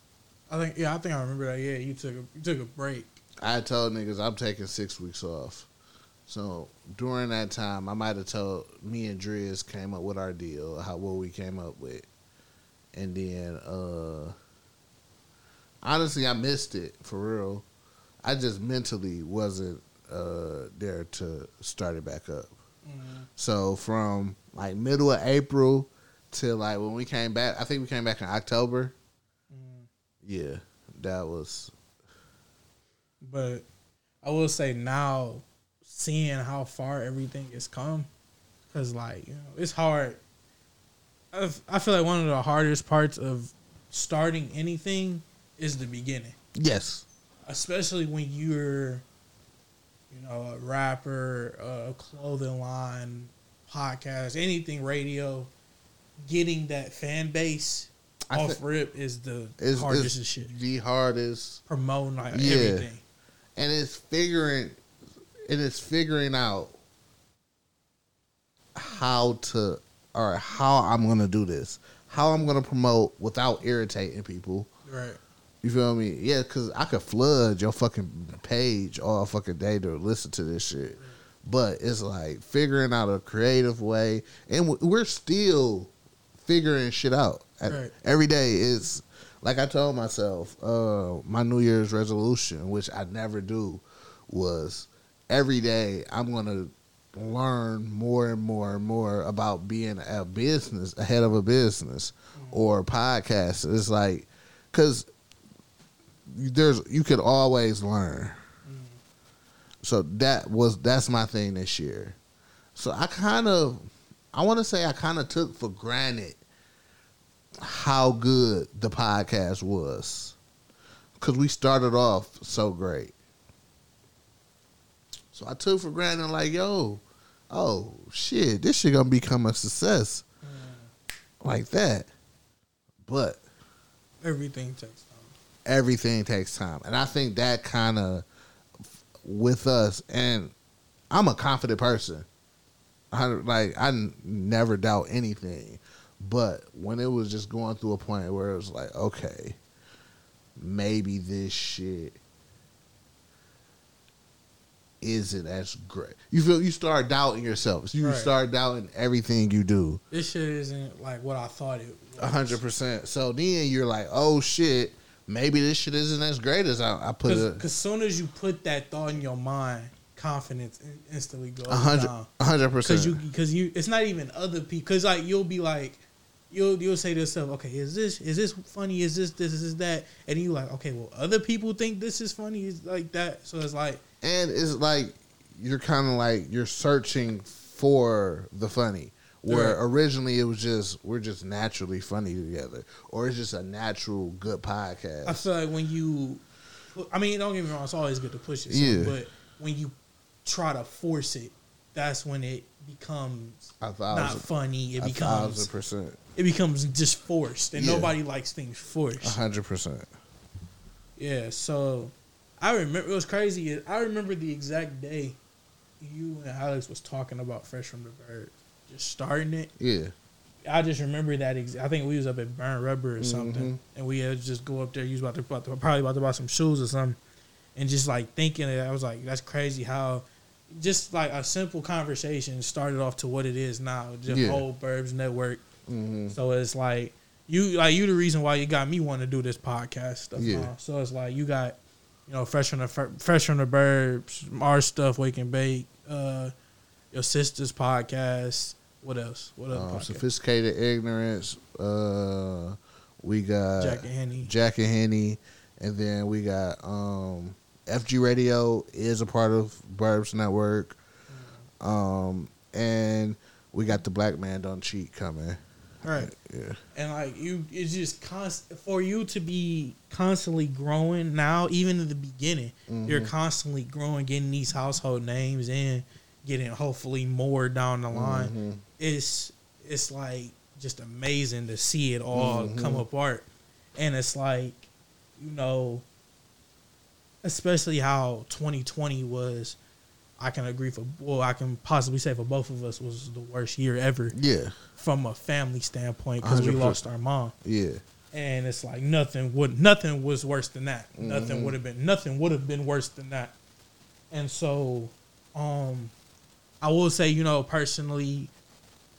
I think yeah. I think I remember that. Yeah, you took a you took a break. I told niggas I'm taking six weeks off. So during that time, I might have told me and Driz came up with our deal, how what we came up with, and then uh honestly, I missed it for real. I just mentally wasn't uh there to start it back up. So from like middle of April to like when we came back, I think we came back in October. Yeah, that was But I will say now, seeing how far everything has come, because like you know, it's hard. I feel like one of the hardest parts of starting anything is the beginning, yes. especially when you're, you know, a rapper, a clothing line, podcast, anything radio. Getting that fan base I off thi- rip is the It's, hardest it's shit. the hardest, Promoting like Yeah. everything. and it's figuring, and it's figuring out how to or how I'm gonna do this, how I'm gonna promote without irritating people. Right. You feel me? Yeah, because I could flood your fucking page all fucking day to listen to this shit. But it's like figuring out a creative way, and we're still figuring shit out. Right. Every day is like I told myself, uh, my New Year's resolution, which I never do, was every day I'm gonna learn more and more and more about being a business, ahead of a business or a podcast. It's like, cause there's you could always learn. Mm. So that was that's my thing this year. So I kind of I want to say I kind of took for granted how good the podcast was cuz we started off so great. So I took for granted like, yo, oh shit, this shit to become a success. Mm. Like that. But Everything takes time. everything takes time. And I think that kind of with us and I'm a confident person. I, like I n- never doubt anything. But when it was just going through a point where it was like, okay, maybe this shit isn't as great. You feel you start doubting yourself. You Right. start doubting everything you do. This shit isn't like what I thought it was. A hundred percent. So then you're like, oh shit, maybe this shit isn't as great as I, I put it. Because soon as you put that thought in your mind, confidence instantly goes A hundred, down. a hundred Because you, because you, it's not even other people. Because like you'll be like, you'll you'll say to yourself, okay, is this is this funny? Is this this is that? And you like, okay, well, other people think this is funny. Is like that. So it's like, and it's like you're kind of like you're searching for the funny. Where Right. originally it was just we're just naturally funny together, or it's just a natural good podcast. I feel like when you, I mean, don't get me wrong, it's always good to push it. Yeah. But when you try to force it, that's when it becomes a not funny. It becomes a thousand percent, it becomes just forced, and Yeah. nobody likes things a forced. hundred percent. Yeah. So I remember it was crazy. I remember the exact day you and Alex was talking about Fresh from the Burbs, just starting it. Yeah. I just remember that. Ex- I think we was up at Burn Rubber or something, Mhm. and we had to just go up there. You was about to, about to probably about to buy some shoes or something, and just like thinking it, I was like, that's crazy how just like a simple conversation started off to what it is now, just Yeah. whole Burbs Network. hmm So it's like you like you the reason why you got me wanting to do this podcast stuff. Yeah. now. So it's like you got you know fresh from the fresh from the burbs, our stuff, wake and bake, uh, your sister's podcast. What else? What other Um, sophisticated ignorance. Uh, we got Jack and Henny. Jack and Henny, and then we got um, FG Radio is a part of Burbs Network, um, and we got the Black Man Don't Cheat coming. Right. Yeah, and like you it's just const for you to be constantly growing now even in the beginning you're mm-hmm. constantly growing getting these household names in getting hopefully more down the line. Mm-hmm. It's it's like just amazing to see it all mm-hmm. come apart. And it's like you know especially how 2020 was i can agree for well i can possibly say for both of us was the worst year ever yeah, from a family standpoint because we lost our mom, yeah. and it's like nothing would nothing was worse than that. Nothing Mm-hmm. would have been nothing would have been worse than that. And so, um, I will say, you know, personally,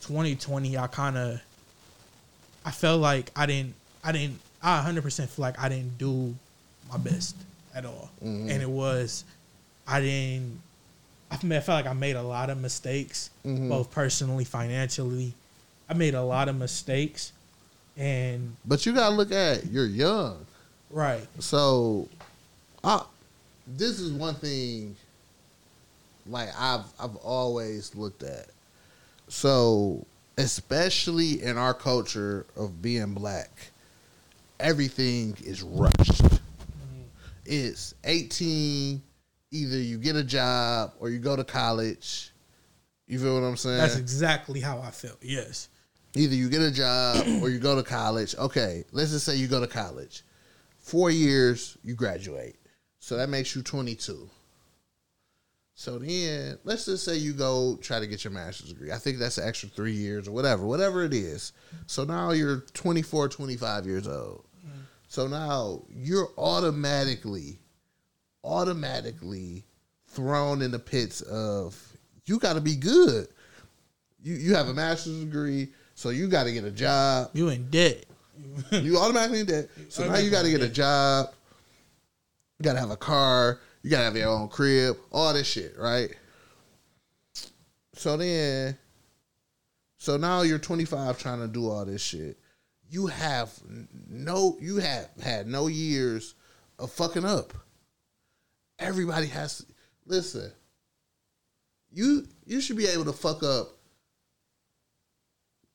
2020, I kind of, I felt like I didn't, I didn't, I 100 percent feel like I didn't do my best at all, Mm-hmm. and it was, I didn't. I felt like I made a lot of mistakes, Mhm. both personally, financially. I made a lot of mistakes, and But you gotta look at you're young. right, So, I this is one thing. Like I've I've always looked at. So, especially in our culture of being black, everything is rushed. It's eighteen. Either you get a job or you go to college. You feel what I'm saying? that's exactly how I felt. Yes, either you get a job or you go to college. Okay, let's just say you go to college. Four years, you graduate. So that makes you 22. So then, let's just say you go try to get your master's degree. I think that's an extra three years or whatever, whatever it is. So now you're 24, 25 years old. Mm. So now you're automatically, automatically thrown in the pits of you got to be good. You you have a master's degree, so you got to get a job. you in debt. [laughs] You automatically in debt. So now you got to get a job. You got to have a car. You got to have your own crib. All this shit, right? So then, so now you're 25 trying to do all this shit. You have no, you have had no years of fucking up. Everybody has to listen. You you should be able to fuck up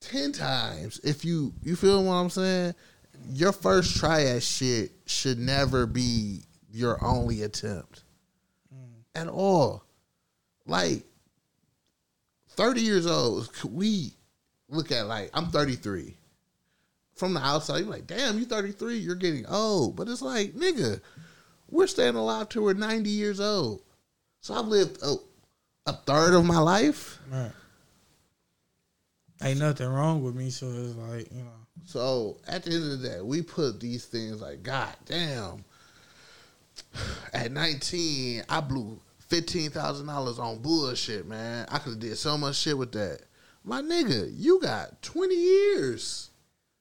ten times if you you feel what I'm saying. Your first try at shit should never be your only attempt mm. at all. Like thirty years old, could we look at like I'm 33. From the outside, you're like, damn, you 33, you're getting old. But it's like, nigga, we're staying alive till we're 90 years old. So I've lived a, a third of my life. Right. Ain't nothing wrong with me, so it's like you know. So at the end of the day, we put these things like, God damn. [sighs] At 19, I blew fifteen thousand dollars on bullshit, man. I could have did so much shit with that. My nigga, you got 20 years.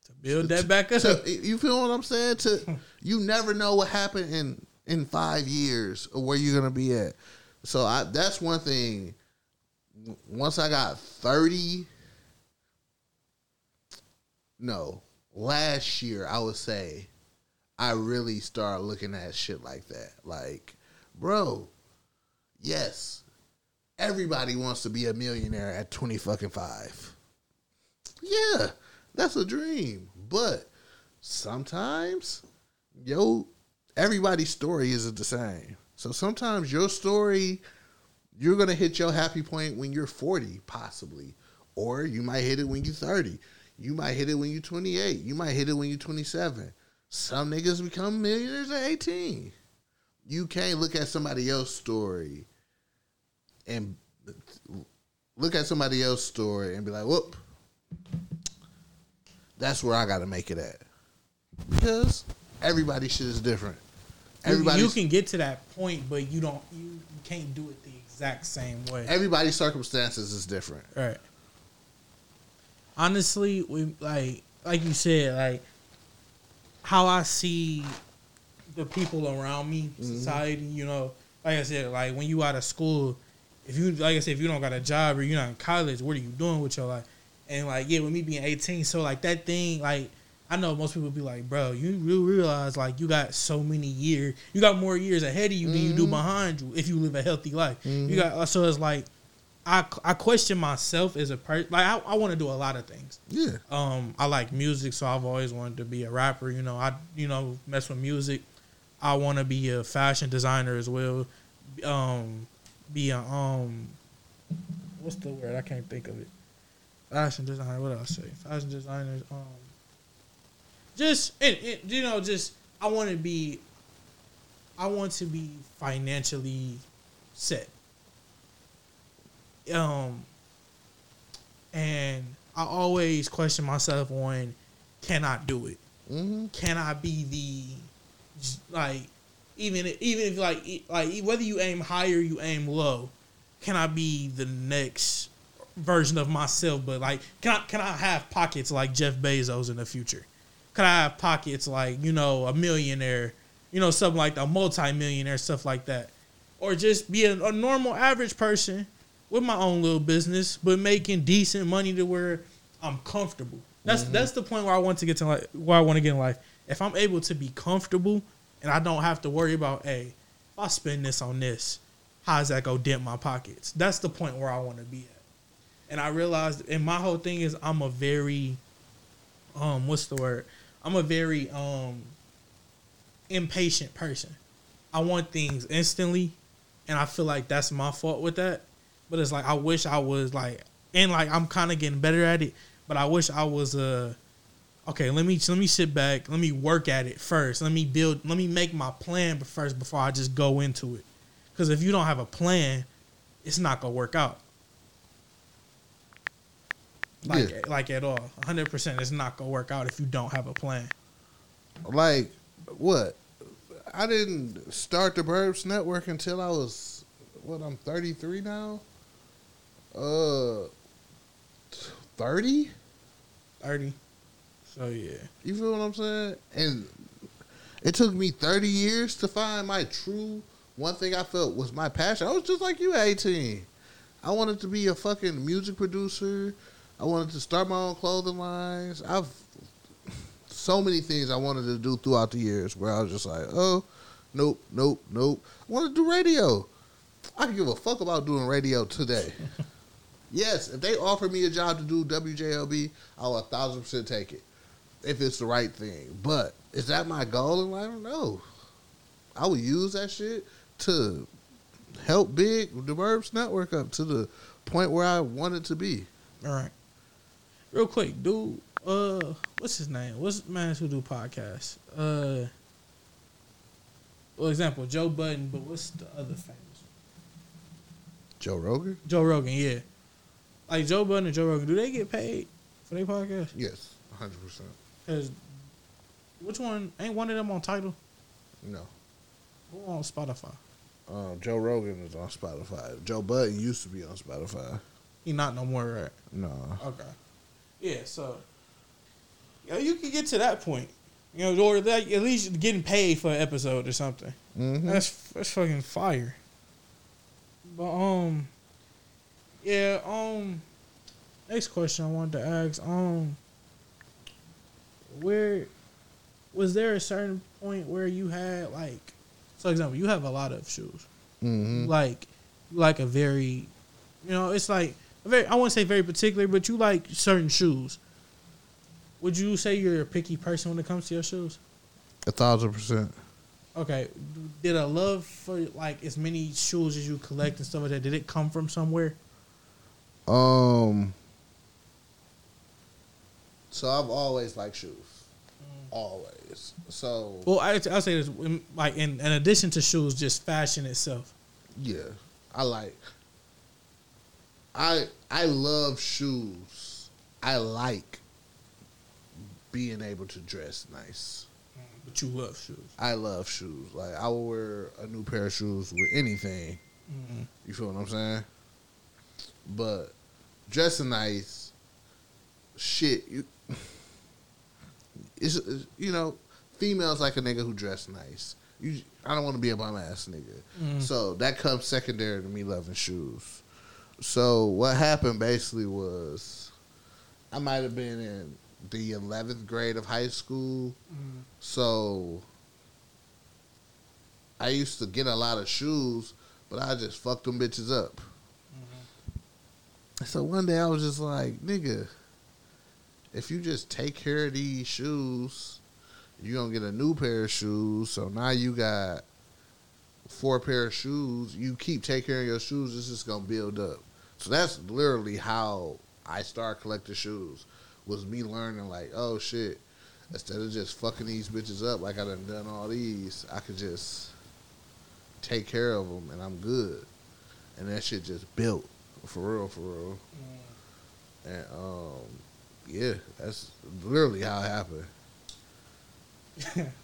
To build that back up. You feel what I'm saying? To you never know what happened in in five years where you're gonna be at. So I that's one thing. Once I got 30, no, last year I would say I really started looking at shit like that. Like, bro, yes, everybody wants to be a millionaire at 20 fucking five. Yeah, that's a dream. But sometimes, yo, everybody's story isn't the same. So sometimes your story, you're gonna hit your happy point when you're 40, possibly. Or you might hit it when you're 30. You might hit it when you're 28. You might hit it when you're 27. Some niggas become millionaires at 18. You can't look at somebody else's story and look at somebody else's story and be like, whoop, that's where I got to make it at. Because everybody's shit is different. Everybody, you can get to that point, but you don't. You, you can't do it the exact same way. everybody's circumstances is different. Right. Honestly, we like like you said, like how I see the people around me, mm-hmm. society. You know, like I said, like when you out of school, if you like I said, if you don't got a job or you're not in college, what are you doing with your life? And like yeah, with me being 18, so like that thing, like I know most people be like, bro, you realize like you got so many years, you got more years ahead of you than you do behind you if you live a healthy life. You got so it's like I I question myself as a person. Like I, I want to do a lot of things. Yeah. Um, I like music, so I've always wanted to be a rapper. You know, I you know mess with music. I want to be a fashion designer as well. Um, be a um, what's the word? I can't think of it. Fashion designer. What else say? Fashion designers. Um, just it, it, you know, just I want to be. I want to be financially set. Um, and I always question myself on, can I do it? Mm-hmm. Can I be the, like, even even if like like whether you aim high or you aim low, can I be the next version of myself? But like, can I can I have pockets like Jeff Bezos in the future? Can I have pockets like you know a millionaire, you know something like a multi-millionaire stuff like that, or just be a, a normal average person with my own little business, but making decent money to where I'm comfortable. That's that's the point where I want to get to like where I want to get in life. If I'm able to be comfortable and I don't have to worry about, hey, if I spend this on this, how's that go dent my pockets? That's the point where I want to be at. And I realized, and my whole thing is, I'm a very, um, what's the word? I'm a very um impatient person. I want things instantly, and I feel like that's my fault with that. But it's like I wish I was like, and like I'm kind of getting better at it. But I wish I was uh okay. Let me let me sit back. Let me work at it first. Let me build. Let me make my plan first before I just go into it. Because if you don't have a plan, it's not gonna work out. Like Yeah. like at all, hundred percent. It's not gonna work out if you don't have a plan. Like what? I didn't start the Burbs Network until I was what? I'm 33 now. Uh, 30. Thirty. So yeah. You feel what I'm saying? And it took me 30 years to find my true one thing I felt was my passion. I was just like you at 18. I wanted to be a fucking music producer. I wanted to start my own clothing lines. I've so many things I wanted to do throughout the years where I was just like, oh, nope, nope, nope. I want to do radio. I can give a fuck about doing radio today. [laughs] yes, if they offer me a job to do WJLB, I'll a thousand percent take it if it's the right thing. But is that my goal in life? No. I would use that shit to help big the Burbs Network up to the point where I want it to be. All right. Real quick, dude. Uh, what's his name? What's the man who do podcasts? Uh, well, example Joe Budden, but what's the other famous? one? Joe Rogan? Joe Rogan, yeah. Like Joe Budden and Joe Rogan, do they get paid for their podcast? Yes, 100%. Cause which one ain't one of them on title? No. Who on Spotify? Um, Joe Rogan is on Spotify. Joe Budden used to be on Spotify. He not no more, right? No. Okay. Yeah, so you, know, you can get to that point. You know, or that, at least getting paid for an episode or something. Mm-hmm. That's that's fucking fire. But um, yeah. Um, next question I wanted to ask. Um, where was there a certain point where you had like, so example, you have a lot of shoes. Mm-hmm. Like, like a very, you know, it's like very. I won't say very particular, but you like certain shoes. Would you say you're a picky person when it comes to your shoes? A thousand percent. Okay. Did a love for like as many shoes as you collect and stuff like that? Did it come from somewhere? Um. So I've always liked shoes. Always. So Well, I I say this like in, in addition to shoes, just fashion itself. yeah, I like. I I love shoes. I like being able to dress nice. But you love shoes. I love shoes. Like I will wear a new pair of shoes with anything. Mm-hmm. You feel what I'm saying? But dressing nice, shit. You, it's you know, females like a nigga who dress nice. You, I don't want to be a bum ass nigga. Mm. So that comes secondary to me loving shoes. So what happened basically was, I might have been in the 11th grade of high school. Mm. So I used to get a lot of shoes, but I just fucked them bitches up. So one day I was just like, nigga, if you just take care of these shoes, you're gonna get a new pair of shoes. So now you got four pair of shoes. You keep taking care of your shoes, it's just gonna build up. So that's literally how I started collecting shoes. Was me learning like, oh shit, instead of just fucking these bitches up like I done done all these, I could just take care of them and I'm good. And that shit just built for real, for real. And um, yeah, that's literally how it happened.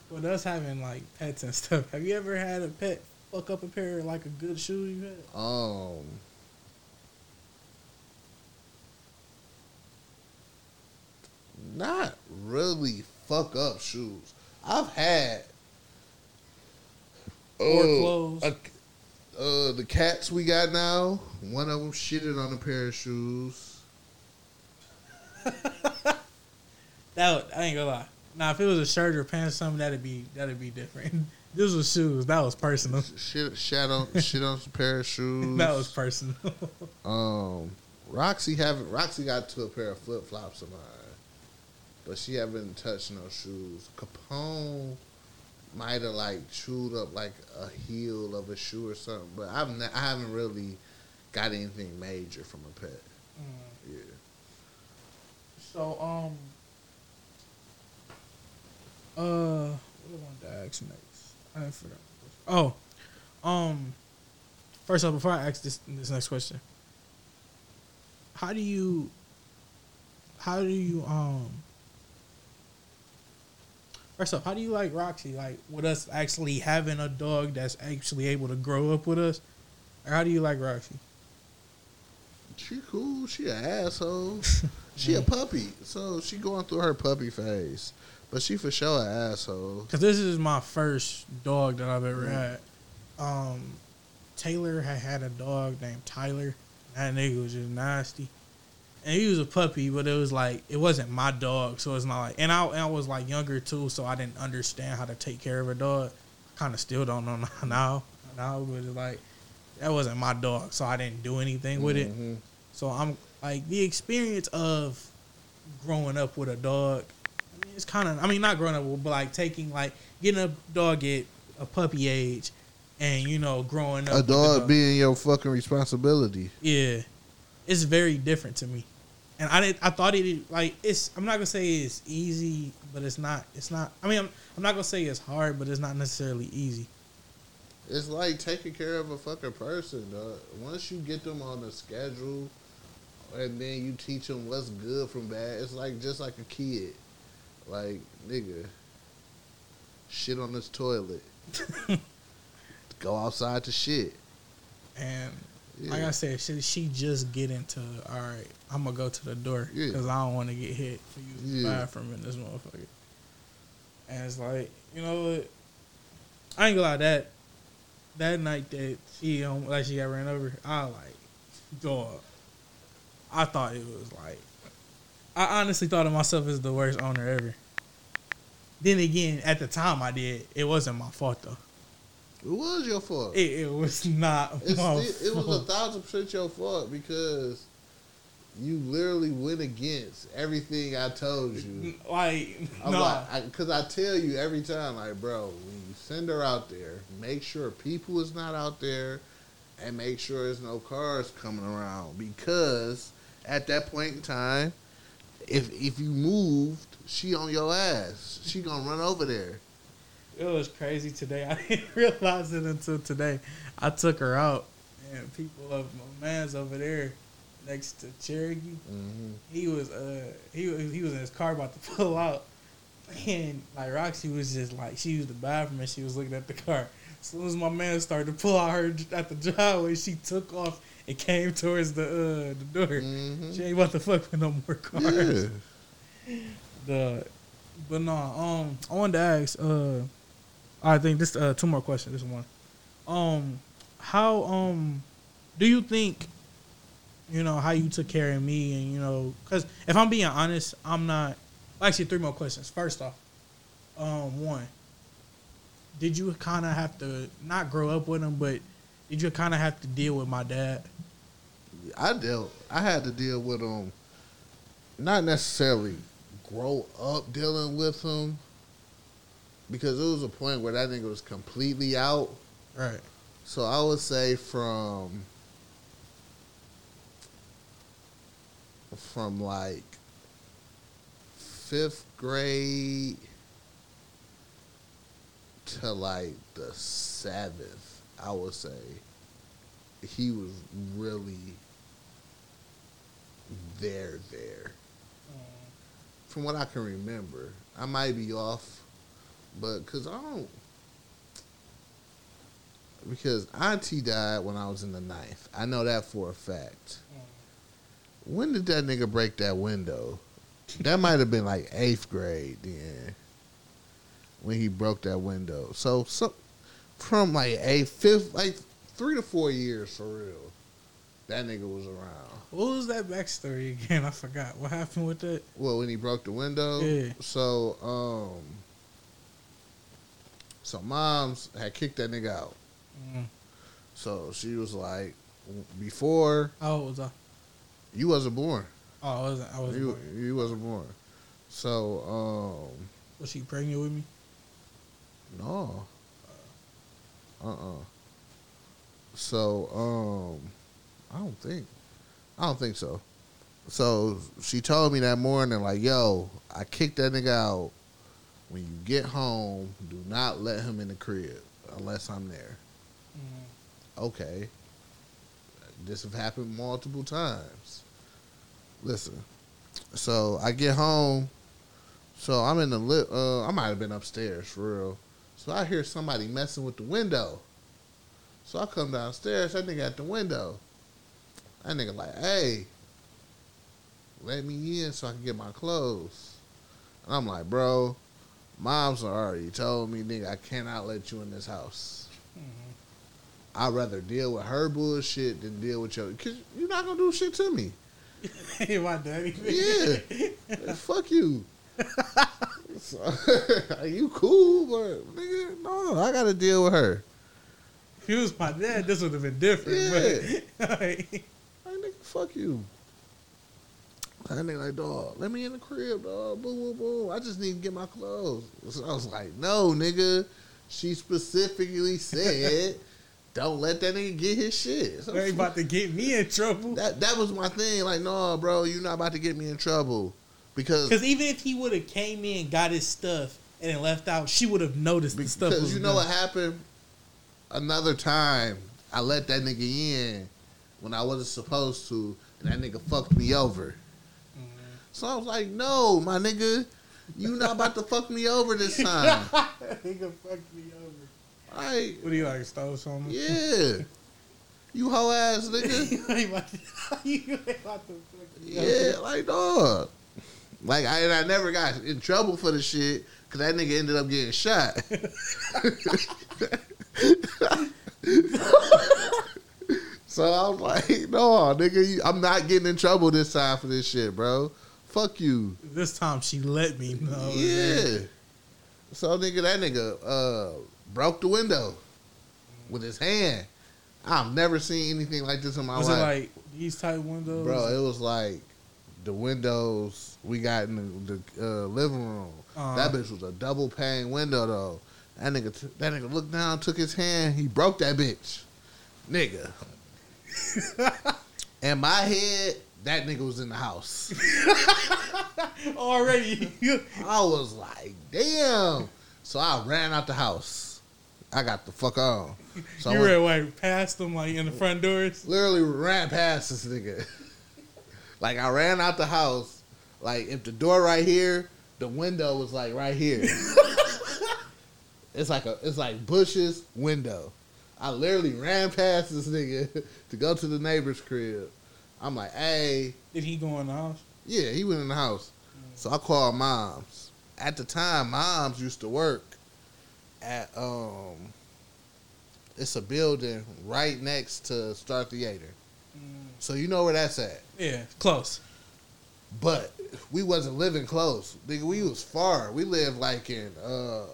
With us having like pets and stuff, have you ever had a pet fuck up a pair of like a good shoe you had? Um, not really fuck up shoes. I've had Or uh, clothes. a- uh, the cats we got now. One of them shitted on a pair of shoes. [laughs] That would, I ain't gonna lie. Now if it was a shirt or pants or something, that'd be that'd be different. [laughs] this was shoes. That was personal. Shit, shit on [laughs] shit on some pair of shoes. that was personal. [laughs] Um, Roxy haven't. Roxy got to a pair of flip flops of mine, but she haven't touched no shoes. Capone might have like chewed up like a heel of a shoe or something, but I've ne- I haven't really got anything major from a pet. Yeah. So um, uh, what do I want to ask next? I forgot. Oh, um, first off, before I ask this this next question, how do you, how do you um. First off, how do you like Roxy? Like with us actually having a dog that's actually able to grow up with us, or how do you like Roxy? She cool. She an asshole. [laughs] she a puppy, so she going through her puppy phase. But she for sure an asshole. Cause this is my first dog that I've ever had. Um, Taylor had had a dog named Tyler. That nigga was just nasty, and he was a puppy, but it was like it wasn't my dog, so it's not like. And I, and I was like younger too, so I didn't understand how to take care of a dog. Kind of still don't know [laughs] now. Now, but like that wasn't my dog, so I didn't do anything with it. Mhm. So I'm like the experience of growing up with a dog. I mean, it's kind of. I mean, not growing up, but like taking like getting a dog at a puppy age, and you know growing up. A with the dog being your fucking responsibility. yeah, it's very different to me, and I didn't. I thought it like it's. I'm not gonna say it's easy, but it's not. It's not. I mean, I'm. I'm not gonna say it's hard, but it's not necessarily easy. It's like taking care of a fucking person. Dog. Once you get them on a schedule, and then you teach them what's good from bad, it's like just like a kid. Like nigga, shit on this toilet. [laughs] Go outside to shit. And Yeah. like I said, she, she just get into all right. I'm gonna go to the door Yeah. because I don't want to get hit for using the Yeah. bathroom in this motherfucker. And it's like you know what? I ain't gonna lie that that night that she um like she got ran over. I like dog. I thought it was like I honestly thought of myself as the worst owner ever. Then again, at the time I did, it wasn't my fault though. It was your fault. It, it was not It's my still, it was a thousand percent your fault because you literally went against everything I told you. like I'm no. like, because I, tell you every time, like, bro, when you send her out there, make sure people is not out there, and make sure there's no cars coming around. Because at that point in time, if if you moved, she on your ass. She gonna run over there. It was crazy today. [laughs] I didn't realize it until today. I took her out, and people of my man's over there, next to Cherokee. Mhm. He was uh he was he was in his car about to [laughs] pull out, and like Roxy was just like she used the bathroom and she was looking at the car. As soon as my man started to pull out her at the driveway, she took off and came towards the uh the door. Mhm. She ain't about to fuck with no more cars. Yeah. The but no, um, I wanted to ask. Uh, I think this uh two more questions. This one, um, how um, do you think, you know, how you took care of me and you know, because if I'm being honest, I'm not. Actually, three more questions. First off, um, one, did you kind of have to not grow up with him, but did just kind of have to deal with my dad? I dealt. I had to deal with him. Not necessarily grow up dealing with him, because it was a point where that nigga was completely out. Right. So I would say from from like fifth grade to like the seventh, I would say he was really there there. Mm. From what I can remember, I might be off, but because I don't because Auntie died when I was in the ninth. I know that for a fact. Mm. When did that nigga break that window? That might have been like eighth grade then. When he broke that window. So some from like a fifth, like three to four years for real. That nigga was around. What was that backstory again? [laughs] I forgot. What happened with that? Well, when he broke the window. Yeah. So um so moms had kicked that nigga out. Mm. So she was like, before Oh, was I? you wasn't born. Oh, I wasn't. I wasn't. You, born. you wasn't born. So, um, Was she pregnant with me? no. Uh uh So, um, I don't think. I don't think so. So she told me that morning, like, yo, I kicked that nigga out. When you get home, do not let him in the crib unless I'm there. Okay. This have happened multiple times. Listen. So I get home. So I'm in the li- uh I might have been upstairs for real. So I hear somebody messing with the window. So I come downstairs, that nigga at the window. That nigga like, hey, let me in so I can get my clothes. And I'm like, bro, mom's already told me, nigga, I cannot let you in this house. I'd rather deal with her bullshit than deal with your. Cause you're not gonna do shit to me. [laughs] My daddy. Yeah, [laughs] fuck you. [laughs] So, [laughs] you cool, but nigga, no, I gotta deal with her. If he was my dad, this would have been different. But [laughs] Like, nigga, fuck you. That nigga like, dog, let me in the crib, dog. Boom, boom, boom. I just need to get my clothes. So I was like, no, nigga. She specifically [laughs] said, don't let that nigga get his shit. So they ain't about to get me in trouble. that that was my thing. Like, no, bro, you're not about to get me in trouble because Because even if he would have came in, got his stuff, and then left out, she would have noticed the stuff. because you know what happened. Another time, I let that nigga in when I wasn't supposed to, and that nigga fucked me over. Mm-hmm. So I was like, no, my nigga, you not about to fuck me over this [laughs] time. Nigga fucked me over. Like, What do you like? Stole something? yeah. You hoe ass [laughs] nigga. you ain't about to, [laughs] you ain't about to fuck me Yeah, like dog. Like I and I never got in trouble for the shit because that nigga ended up getting shot. [laughs] so I was like, no, nigga, you, I'm not getting in trouble this time for this shit, bro. Fuck you. This time she let me know. Yeah. So nigga, that nigga uh, broke the window with his hand. I've never seen anything like this in my Was life. it like these type windows? Bro, it was like the windows we got in the, the uh, living room. Uh-huh. That bitch was a double pane window though. That nigga, t- that nigga looked down, took his hand, he broke that bitch, nigga. [laughs] in my head, that nigga was in the house. [laughs] Already. I was like, damn. So I ran out the house. I got the fuck on. [laughs] So I went- ran like past them like in the front doors. literally ran past this nigga. Like I ran out the house. Like if the door right here, the window was like right here. [laughs] it's like a it's like bushes window. I literally ran past this nigga [laughs] to go to the neighbor's crib. I'm like, hey, Did he go in the house? yeah, he went in the house. So I called moms. At the time, moms used to work at um it's a building right next to Star Theater. So you know where that's at. Yeah, close. But we wasn't living close. Nigga, we was far. We lived like in uh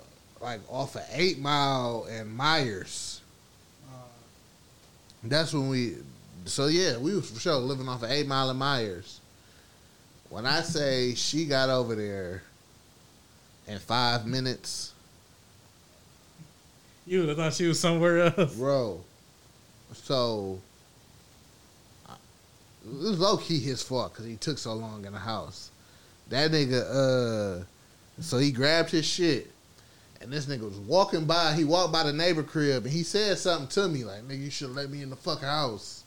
like off of eight mile and Meyers. That's when we so yeah, we was for sure living off of eight mile and Meyers. When I say she got over there in five minutes, You would have thought she was somewhere else. bro. So it was low key his fault because he took so long in the house. That nigga, uh, so he grabbed his shit, and this nigga was walking by. He walked by the neighbor crib, and he said something to me like, "Nigga, you should let me in the fucking house."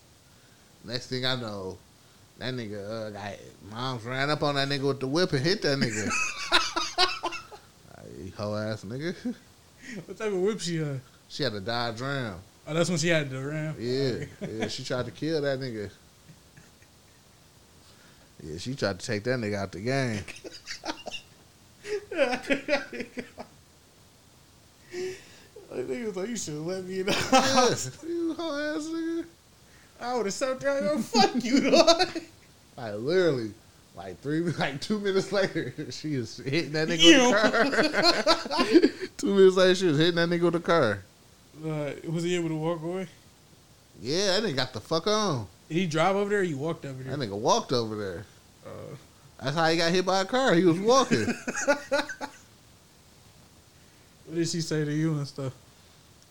Next thing I know, that nigga, uh, got, moms ran up on that nigga with the whip and hit that nigga. [laughs] Like, hoe ass nigga. [laughs] What type of whip she had? She had to die drown. Oh, that's when she had the ram. Yeah, [laughs] yeah. She tried to kill that nigga. Yeah, she tried to take that nigga out the game. Like, nigga was like, you should have let me in the house. [laughs] you hoe ass nigga. I would have sat there and fuck you, dog. Like literally, like three, like [laughs] [laughs] two minutes later, she was hitting that nigga with the car. two minutes later, she was hitting that nigga with the car. Uh, was he able to walk away? Yeah, that nigga got the fuck on. Did he drive over there or you walked over there? That nigga walked over there. Uh, That's how he got hit by a car. He was [laughs] walking. [laughs] what did she say to you and stuff?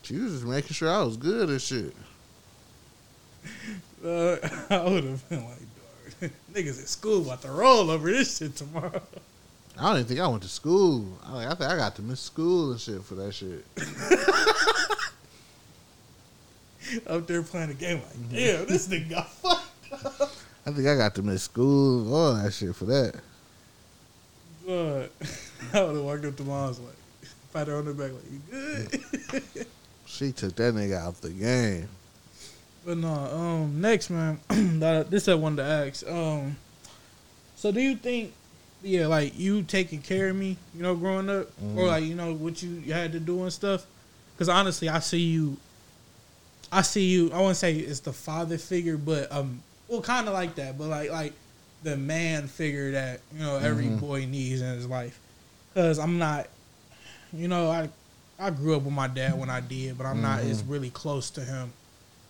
she was just making sure I was good and shit. [laughs] Uh, I would have been like, dog, niggas at school about to roll over this shit tomorrow. I don't even think I went to school. I, like, I think I got to miss school and shit for that shit. [laughs] Up there playing a game like, damn, this nigga got [laughs] fucked. up. I think I got to miss school, all that shit for that. But [laughs] I would have walked up to mom's like, pat her on the back like, you good? She took that nigga out the game. But no, um, next man, [clears throat] this I wanted to ask. Um, so do you think, yeah, like you taking care of me, you know, growing up, or like you know what you had to do and stuff? Because honestly, I see you. I see you. I wouldn't say it's the father figure, but um, well, kind of like that, but like like the man figure that you know every mm-hmm. boy needs in his life. Because I'm not, you know, I I grew up with my dad when I did, but I'm not mm-hmm. as really close to him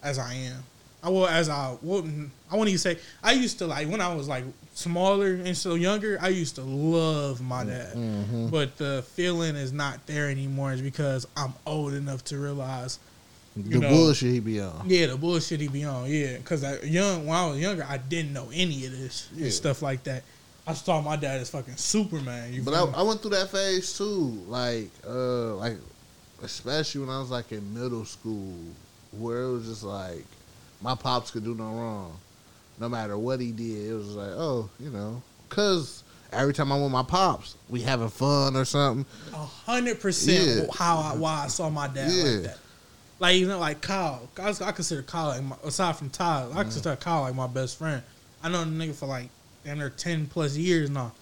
as I am. I will as I wouldn't. Mm, I wouldn't even say I used to like when I was like smaller and so younger. I used to love my mm-hmm. dad, but the feeling is not there anymore. Is because I'm old enough to realize, The know- bullshit he be on. yeah, the bullshit he be on. Yeah, because young when I was younger, I didn't know any of this Yeah. and stuff like that. I saw my dad as fucking Superman. But? I, I went through that phase too, like, uh, like, especially when I was like in middle school, where it was just like, my pops could do no wrong, no matter what he did. It was like, oh, you know, cause every time I'm with my pops, we having fun or something. A hundred percent how I, why I saw my dad Yeah. like that. Like even like Kyle, I, I consider Kyle like my, aside from Ty, Mm-hmm. I consider Kyle like my best friend. I know the nigga for like damn near ten plus years now.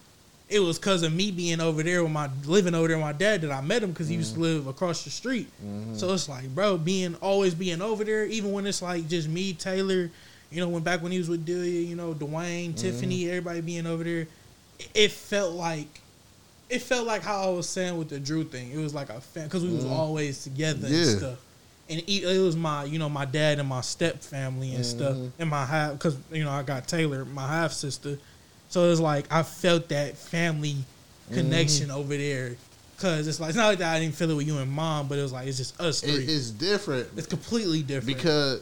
It was cause of me being over there with my living over there with my dad that I met him because he used to Mm-hmm. live across the street. So it's like, bro, being always being over there, even when it's like just me, Taylor, you know, when back when he was with Delia, you know, Dwayne, Tiffany, Mm-hmm. everybody being over there, it- felt like it felt like how I was saying with the Drew thing. It was like a fan because we was always together and Mm-hmm. Stuff. And it, it was my, you know, my dad and my step family and stuff, Mm-hmm. and my half because you know I got Taylor, my half sister. So it was like I felt that family connection Mm-hmm. over there. Cause it's like it's not like that I didn't feel it with you and mom, but it was like it's just us three. It, it's different it's completely different because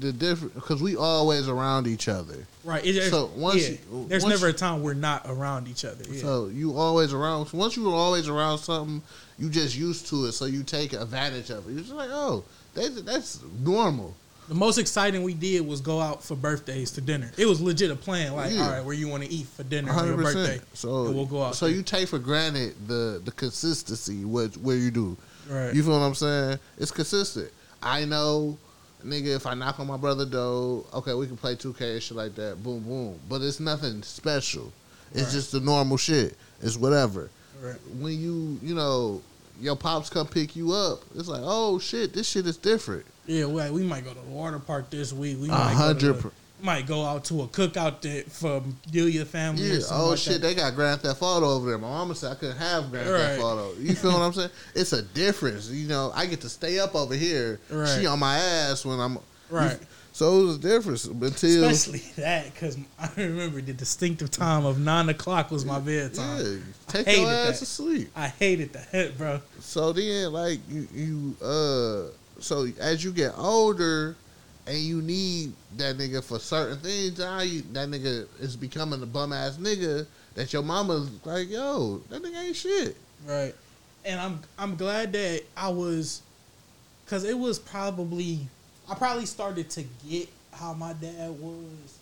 the different because we always around each other. right. It, So once yeah, you- there's once never a time we're not around each other. Yeah. So you always around. Once you were always around something, you just used to it. So you take advantage of it. You're just like, oh, they, that's normal. The most exciting we did was go out for birthdays to dinner. It was legit a plan. Like, Yeah. all right, where you want to eat for dinner on Hundred your birthday? So we'll go out. So you take for granted the the consistency what where you do. right? You feel what I'm saying? It's consistent. I know, nigga. If I knock on my brother door, okay, we can play 2K and shit like that. Boom, boom. But it's nothing special. It's Right. just the normal shit. It's whatever. right. When you you know your pops come pick you up, it's like oh shit, this shit is different. Yeah, well, we might go to the water park this week. We might hundred. Go to per- the, might go out to a cookout there for Delia family. Yeah. Oh like shit, that. they got Grand Theft Auto over there. My mama said I couldn't have Grand Right. Theft Auto. You feel what I'm saying? [laughs] It's a difference. You know, I get to stay up over here. Right. She on my ass when I'm Right. So it was a difference until Especially [laughs] that, because I remember the distinctive time of nine o'clock was my bedtime. yeah, take hated your ass to sleep. I hated that, [laughs] bro. So then, like you, you, uh, so as you get older, and you need that nigga for certain things, now you, that nigga is becoming a bum ass nigga that your mama's like, yo, that nigga ain't shit. Right. And I'm I'm glad that I was cuz it was probably I probably started to get how my dad was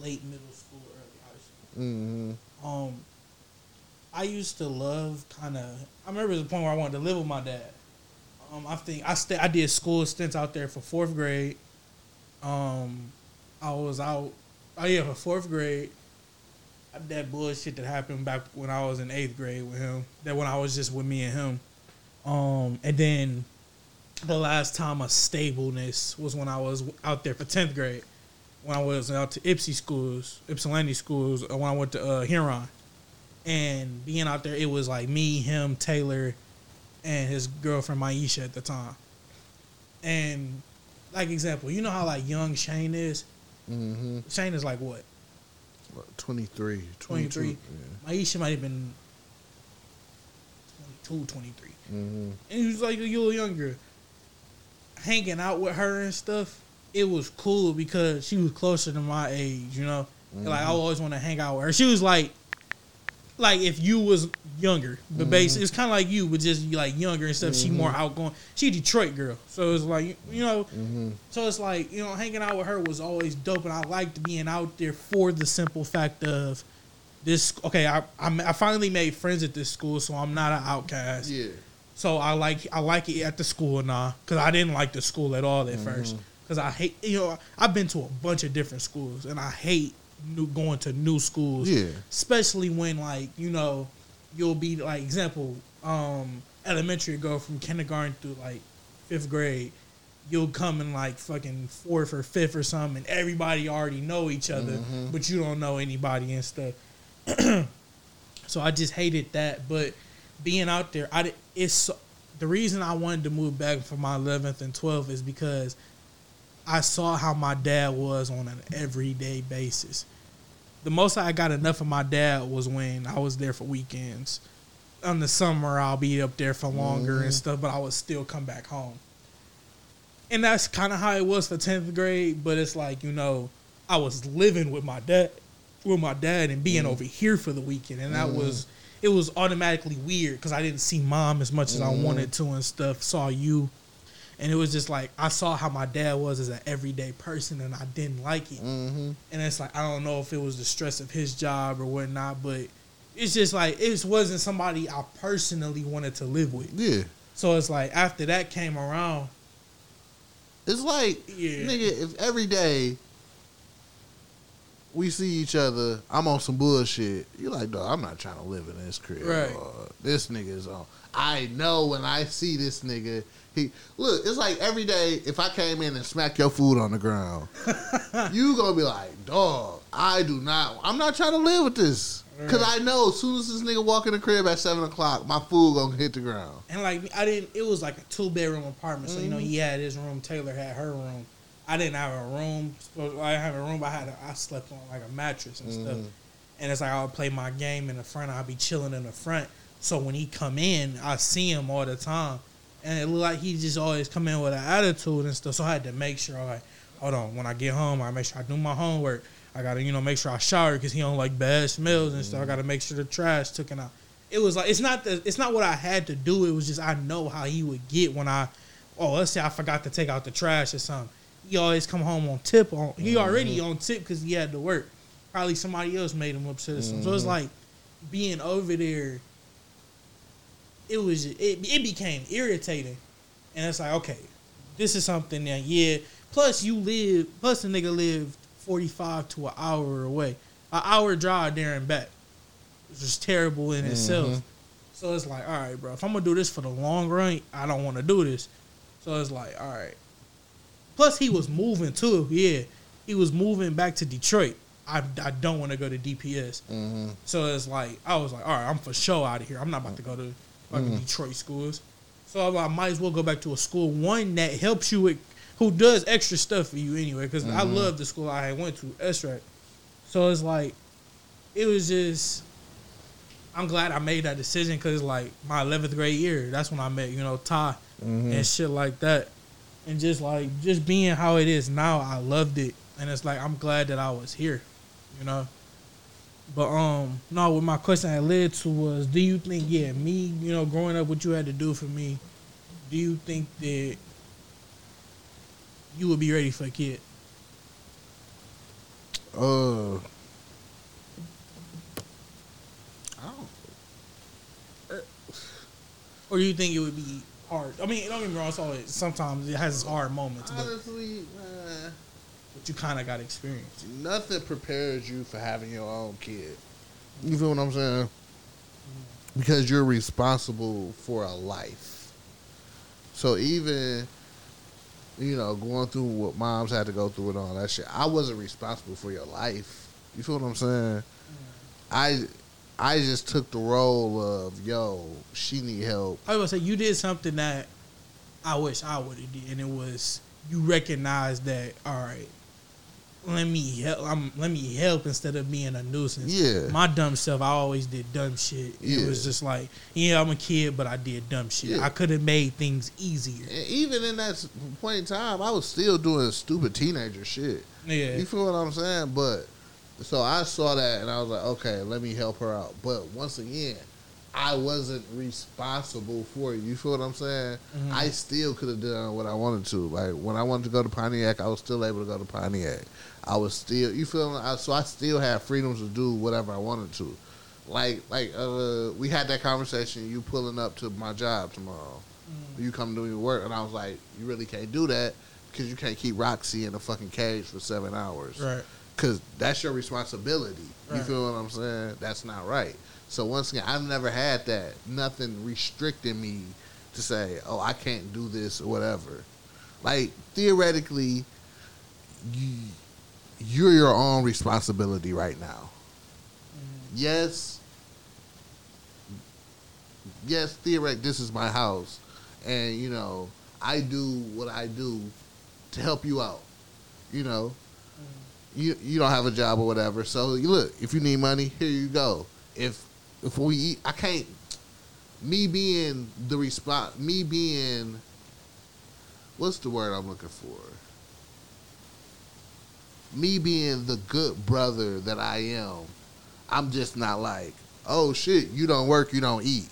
late middle school early high school. Mm-hmm. Um I used to love kind of I remember the point where I wanted to live with my dad. Um I think I st- I did school stints out there for 4th grade. Um I was out oh yeah, for 4th grade that bullshit that happened back when I was in eighth grade with him. That when I was just with me and him. Um, and then the last time of stableness was when I was out there for tenth grade. When I was out to Ypsi schools, Ypsilanti schools, uh, when I went to uh, Huron, and being out there, it was like me, him, Taylor, and his girlfriend Maisha at the time. And like example, you know how like young Shane is. Mm-hmm. Shane is like what 23, 23. 22. Maisha might have been 22, 23. Mm-hmm. And he was like a little younger. Hanging out with her and stuff, it was cool because she was closer to my age, you know? And, Like, I mm-hmm. always want to hang out with her. She was like, like if you was younger, but mm-hmm. basically it's kind of like you, but just like younger and stuff. She more mm-hmm. outgoing. She a Detroit girl, so it's like you know. Mm-hmm. So it's like you know, hanging out with her was always dope, and I liked being out there for the simple fact of this. Okay, I I'm, I finally made friends at this school, so I'm not an outcast. Yeah. So I like I like it at the school now because I didn't like the school at all at first because I hate you know I've been to a bunch of different schools and I hate new going to new schools. Yeah. Especially when like you know you'll be like example um elementary go from kindergarten through like fifth grade. You'll come in like fucking fourth or fifth or something, and everybody already know each other, but you don't know anybody and stuff. [clears throat] So I just hated that. But being out there, I di- it's the reason I wanted to move back for my 11th and 12th is because I saw how my dad was on an everyday basis. The most I got enough of my dad was when I was there for weekends. In the summer, I'll be up there for longer and mm-hmm. stuff, but I would still come back home. And that's kind of how it was for 10th grade, but it's like, you know, I was living with my dad with my dad and being mm-hmm. over here for the weekend and that was mm-hmm. It was automatically weird because I didn't see mom as much as I wanted to and stuff. Saw you, and it was just like I saw how my dad was as an everyday person, and I didn't like it. Mm-hmm. And it's like I don't know if it was the stress of his job or whatnot, but it's just like it wasn't somebody I personally wanted to live with. Yeah. So it's like after that came around, It's like, Yeah. nigga, if every day we see each other, I'm on some bullshit. You're like, dog, I'm not trying to live in this crib. Right. This nigga is on. I know when I see this nigga, he look. It's like every day if I came in and smacked your food on the ground, [laughs] you gonna be like, dog, I do not. I'm not trying to live with this. Cause I know as soon as this nigga walk in the crib at seven o'clock, my food gonna hit the ground. and like I didn't. It was like a two bedroom apartment, so you know Mm-hmm. he had his room, Taylor had her room. I didn't have a room. I didn't have a room. But I had a, I slept on like a mattress and stuff. Mm-hmm. And it's like I would play my game in the front. I'd be chilling in the front. So when he come in, I see him all the time, and it looked like he just always come in with an attitude and stuff. So I had to make sure, like, hold on, when I get home, I make sure I do my homework. I gotta, you know, make sure I shower because he don't like bad smells and stuff. I gotta make sure the trash taken out. It was like it's not the it's not what I had to do. It was just I know how he would get when I, oh, let's say I forgot to take out the trash or something. He always come home on tip. On he Mm-hmm. already on tip because he had to work. Probably somebody else made him upset. something. So it's Mm-hmm. like being over there. It was it, it became irritating, and it's like okay, this is something that yeah. Plus you live. Plus the nigga lived forty five to an hour away, an hour drive there and back. It's just terrible in itself. Mhm. So it's like, all right, bro. If I'm gonna do this for the long run, I don't want to do this. So it's like, all right. Plus, he was moving too. Yeah, he was moving back to Detroit. I, I don't want to go to DPS. Mm-hmm. So it's like I was like, all right, I'm for sure out of here. I'm not about to go to fucking Detroit schools. So I might as well go back to a school one that helps you with, who does extra stuff for you anyway. Because I love the school I went to, SRAC. So it's like, it was just. I'm glad I made that decision because it's like my 11th grade year, that's when I met you know Ty Mm-hmm. and shit like that, and just like just being how it is now, I loved it, and it's like I'm glad that I was here, you know. But um, no, what my question had led to was, do you think, yeah, me, you know, growing up, what you had to do for me, do you think that you would be ready for a kid? Uh, I don't. Or you think it would be hard? I mean, don't get me wrong, it's always, sometimes it has its hard moments, but, Honestly, man, but you kind of got experience. nothing prepares you for having your own kid. You feel what I'm saying? Because you're responsible for a life. So even, you know, going through what moms had to go through and all that shit, I wasn't responsible for your life. You feel what I'm saying? Mm. I, I just took the role of yo, she need help. I was gonna say you did something that I wish I would have did, and it was you recognize that all right. Let me help. I'm, let me help instead of being a nuisance. Yeah. my dumb self. I always did dumb shit. Yeah. It was just like, yeah, I'm a kid, but I did dumb shit. Yeah. I could have made things easier. And even in that point in time, I was still doing stupid teenager shit. Yeah, You feel what I'm saying? But so I saw that and I was like, okay, let me help her out. But once again, I wasn't responsible for it. You feel what I'm saying? Mhm. I still could have done what I wanted to. Like when I wanted to go to Pontiac, I was still able to go to Pontiac. I was still, you feel me? I, so I still had freedoms to do whatever I wanted to. Like, like uh, we had that conversation. You pulling up to my job tomorrow. You come to your work, and I was like, you really can't do that because you can't keep Roxy in a fucking cage for seven hours right. Because that's your responsibility. You Right. feel what I'm saying? That's not right. So once again, I've never had that. Nothing restricting me to say, "Oh, I can't do this" or whatever. Like theoretically, you you're your own responsibility right now. Mm-hmm. Yes. Yes, theoretically, this is my house, and you know I do what I do to help you out. You know, you you don't have a job or whatever. So you look, if you need money, here you go. If if we eat, I can't. Me being the response, me being, what's the word I'm looking for? Me being the good brother that I am, I'm just not like, oh shit, you don't work, you don't eat.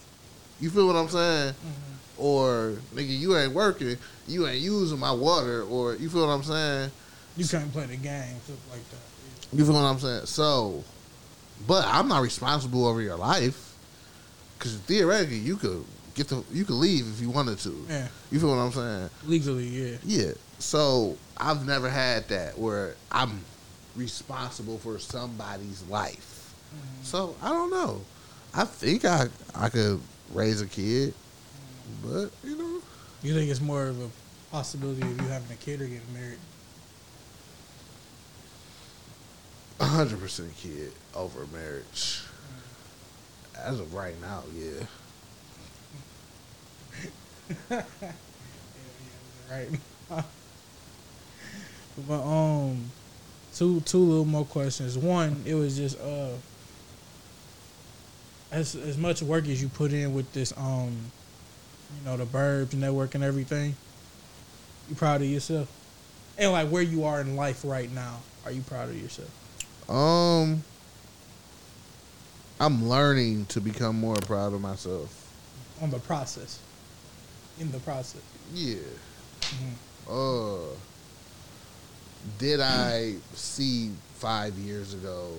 You feel what I'm saying? Mm-hmm. Or nigga, you ain't working, you ain't using my water, or you feel what I'm saying? You can't play the game stuff like that. You feel what I'm saying? So, but I'm not responsible over your life because theoretically you could get the you could leave if you wanted to. Yeah, You feel what I'm saying? legally, yeah. Yeah. So I've never had that where I'm responsible for somebody's life. Mm-hmm. So I don't know. I think I I could raise a kid, mm-hmm. but you know, You think it's more of a possibility of you having a kid or getting married? Hundred percent kid over marriage. As of right now, yeah. right. [laughs] but um, two two little more questions. One, it was just uh, as as much work as you put in with this um, you know, the Burbs network and everything. You proud of yourself, and like where you are in life right now. Are you proud of yourself? Um, I'm learning to become more proud of myself. On the process, in the process. Yeah. Mhm. Uh, did I see five years ago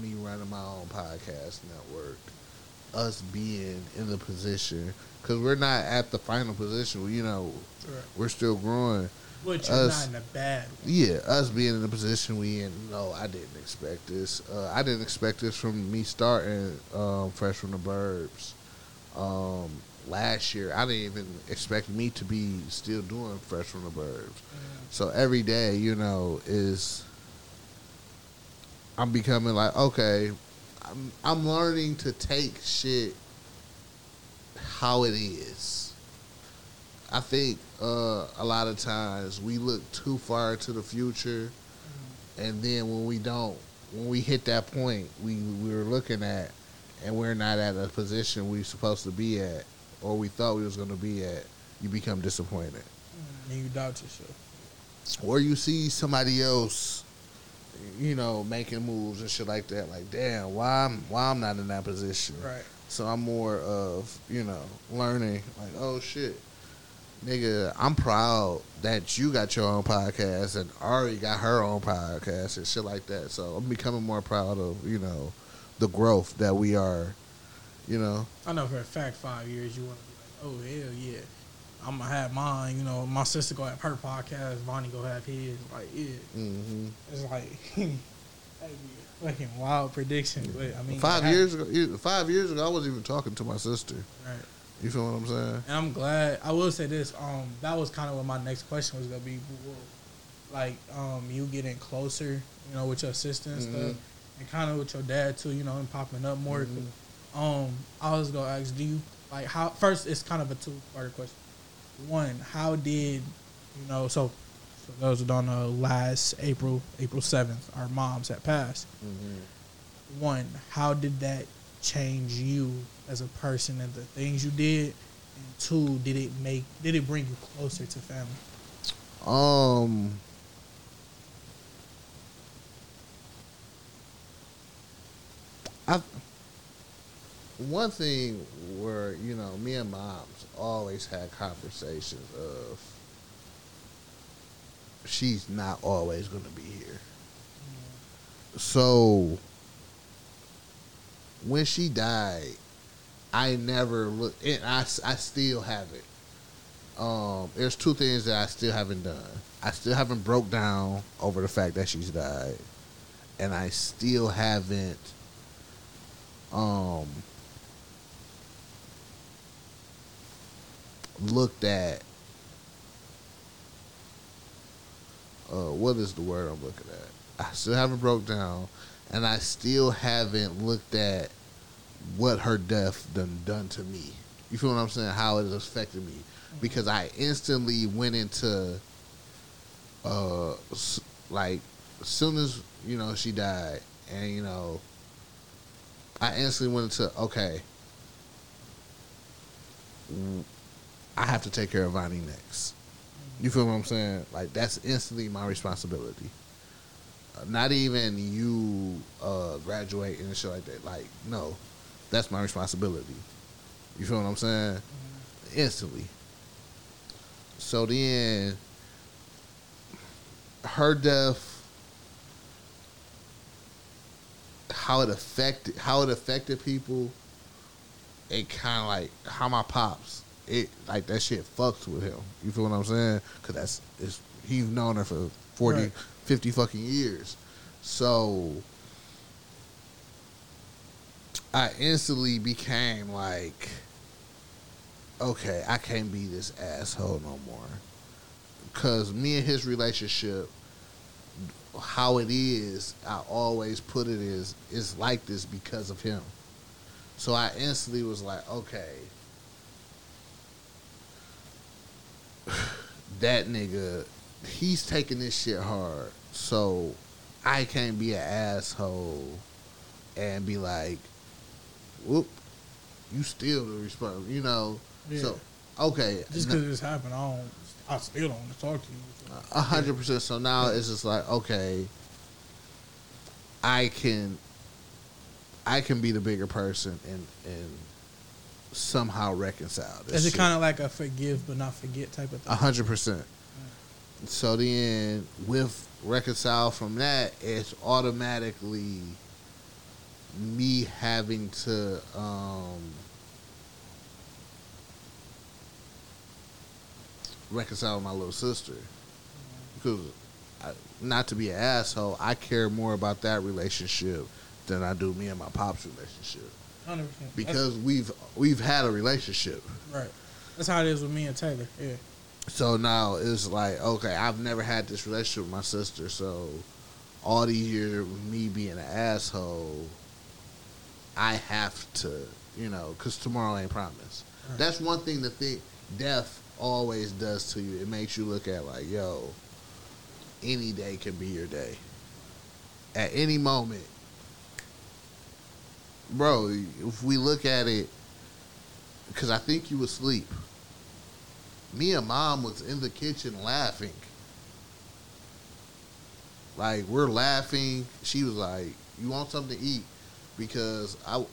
me running my own podcast network, us being in the position because we're not at the final position. You know, Right. we're still growing. But you're Us- not in a bad way. Yeah, us being in the position we in. No, I didn't expect this. Uh, I didn't expect this from me starting um, Fresh from the Burbs um, last year. I didn't even expect me to be still doing Fresh from the Burbs. So every day, you know, is I'm becoming like okay, I'm I'm learning to take shit how it is. I think uh, a lot of times we look too far into the future, and then when we don't, when we hit that point we we were looking at, and we're not at a position we're supposed to be at, or we thought we was going to be at, you become disappointed And you doubt yourself. or you see somebody else, you know, making moves and shit like that. Like, damn, why I'm why I'm not in that position? Right. So I'm more of you know learning. Like, oh shit, nigga, I'm proud that you got your own podcast and Ari got her own podcast and shit like that. So I'm becoming more proud of you know the growth that we are. You know, I know for a fact, five years you want to be like, oh hell yeah, I'm gonna have mine. You know, my sister go have her podcast, Vonnie go have his. Like yeah, hmm it's like that'd be a fucking wild prediction. But I mean, five years ago, five years ago, I wasn't even talking to my sister. Right. You feel what I'm saying? And I'm glad. I will say this. Um, that was kind of what my next question was gonna be. Like, um, you getting closer, you know, with your sister and Mhm. stuff, and kind of with your dad too, you know, and popping up more. Mhm. Um, I was gonna ask, do you like how? First, it's kind of a two part question. One, how did you know? So, so those who don't know, last April, April seventh, our moms had passed. Mm-hmm. One, how did that change you as a person and the things you did? And two, did it make did it bring you closer to family? Um. I one thing where you know me and moms always had conversations of she's not always going to be here. So when she died, I never looked, and I, I still haven't. Um, there's two things that I still haven't done. I still haven't broke down over the fact that she's died, and I still haven't. Um, looked at. Uh, what is the word I'm looking at? I still haven't broke down, and I still haven't looked at what her death done done to me. You feel what I'm saying? How it has affected me because I instantly went into uh like as soon as you know she died and you know I instantly went into okay I have to take care of Vonnie next. You feel what I'm saying? Like that's instantly my responsibility. Uh, not even you uh, graduating and shit like that. Like no, that's my responsibility. You feel what I'm saying? Mm-hmm. Instantly. So then, her death, how it affected how it affected people, it kind of like how my pops, it like that shit fucks with him. You feel what I'm saying? Because that's it's, he's known her for 40, Right. 50 fucking years. So I instantly became like, okay, I can't be this asshole no more. Cause me and his relationship, how it is, I always put it is is like this because of him. So I instantly was like, okay, [sighs] that nigga, he's taking this shit hard. So I can't be an asshole and be like, whoop, you still the responsible, you know. Yeah. So okay, Just because this happened, I don't. I still don't want to talk to you. a hundred percent. So now it's just like okay, I can, I can be the bigger person and and somehow reconcile this. Is it kind of like a forgive but not forget type of thing? A hundred percent. So then, with reconcile from that, it's automatically me having to um, reconcile with my little sister because, I, not to be an asshole, I care more about that relationship than I do me and my pops relationship Hundred percent. because we've we've had a relationship. right. That's how it is with me and Taylor. Yeah. So now it's like, okay, I've never had this relationship with my sister, so all these years me being an asshole, I have to, you know, because tomorrow ain't promised. Right. That's one thing that think death always does to you. It makes you look at like, yo, any day can be your day. At any moment, bro. If we look at it, because I think you were asleep me and mom was in the kitchen laughing. Like we're laughing. She was like, "You want something to eat?" Because I,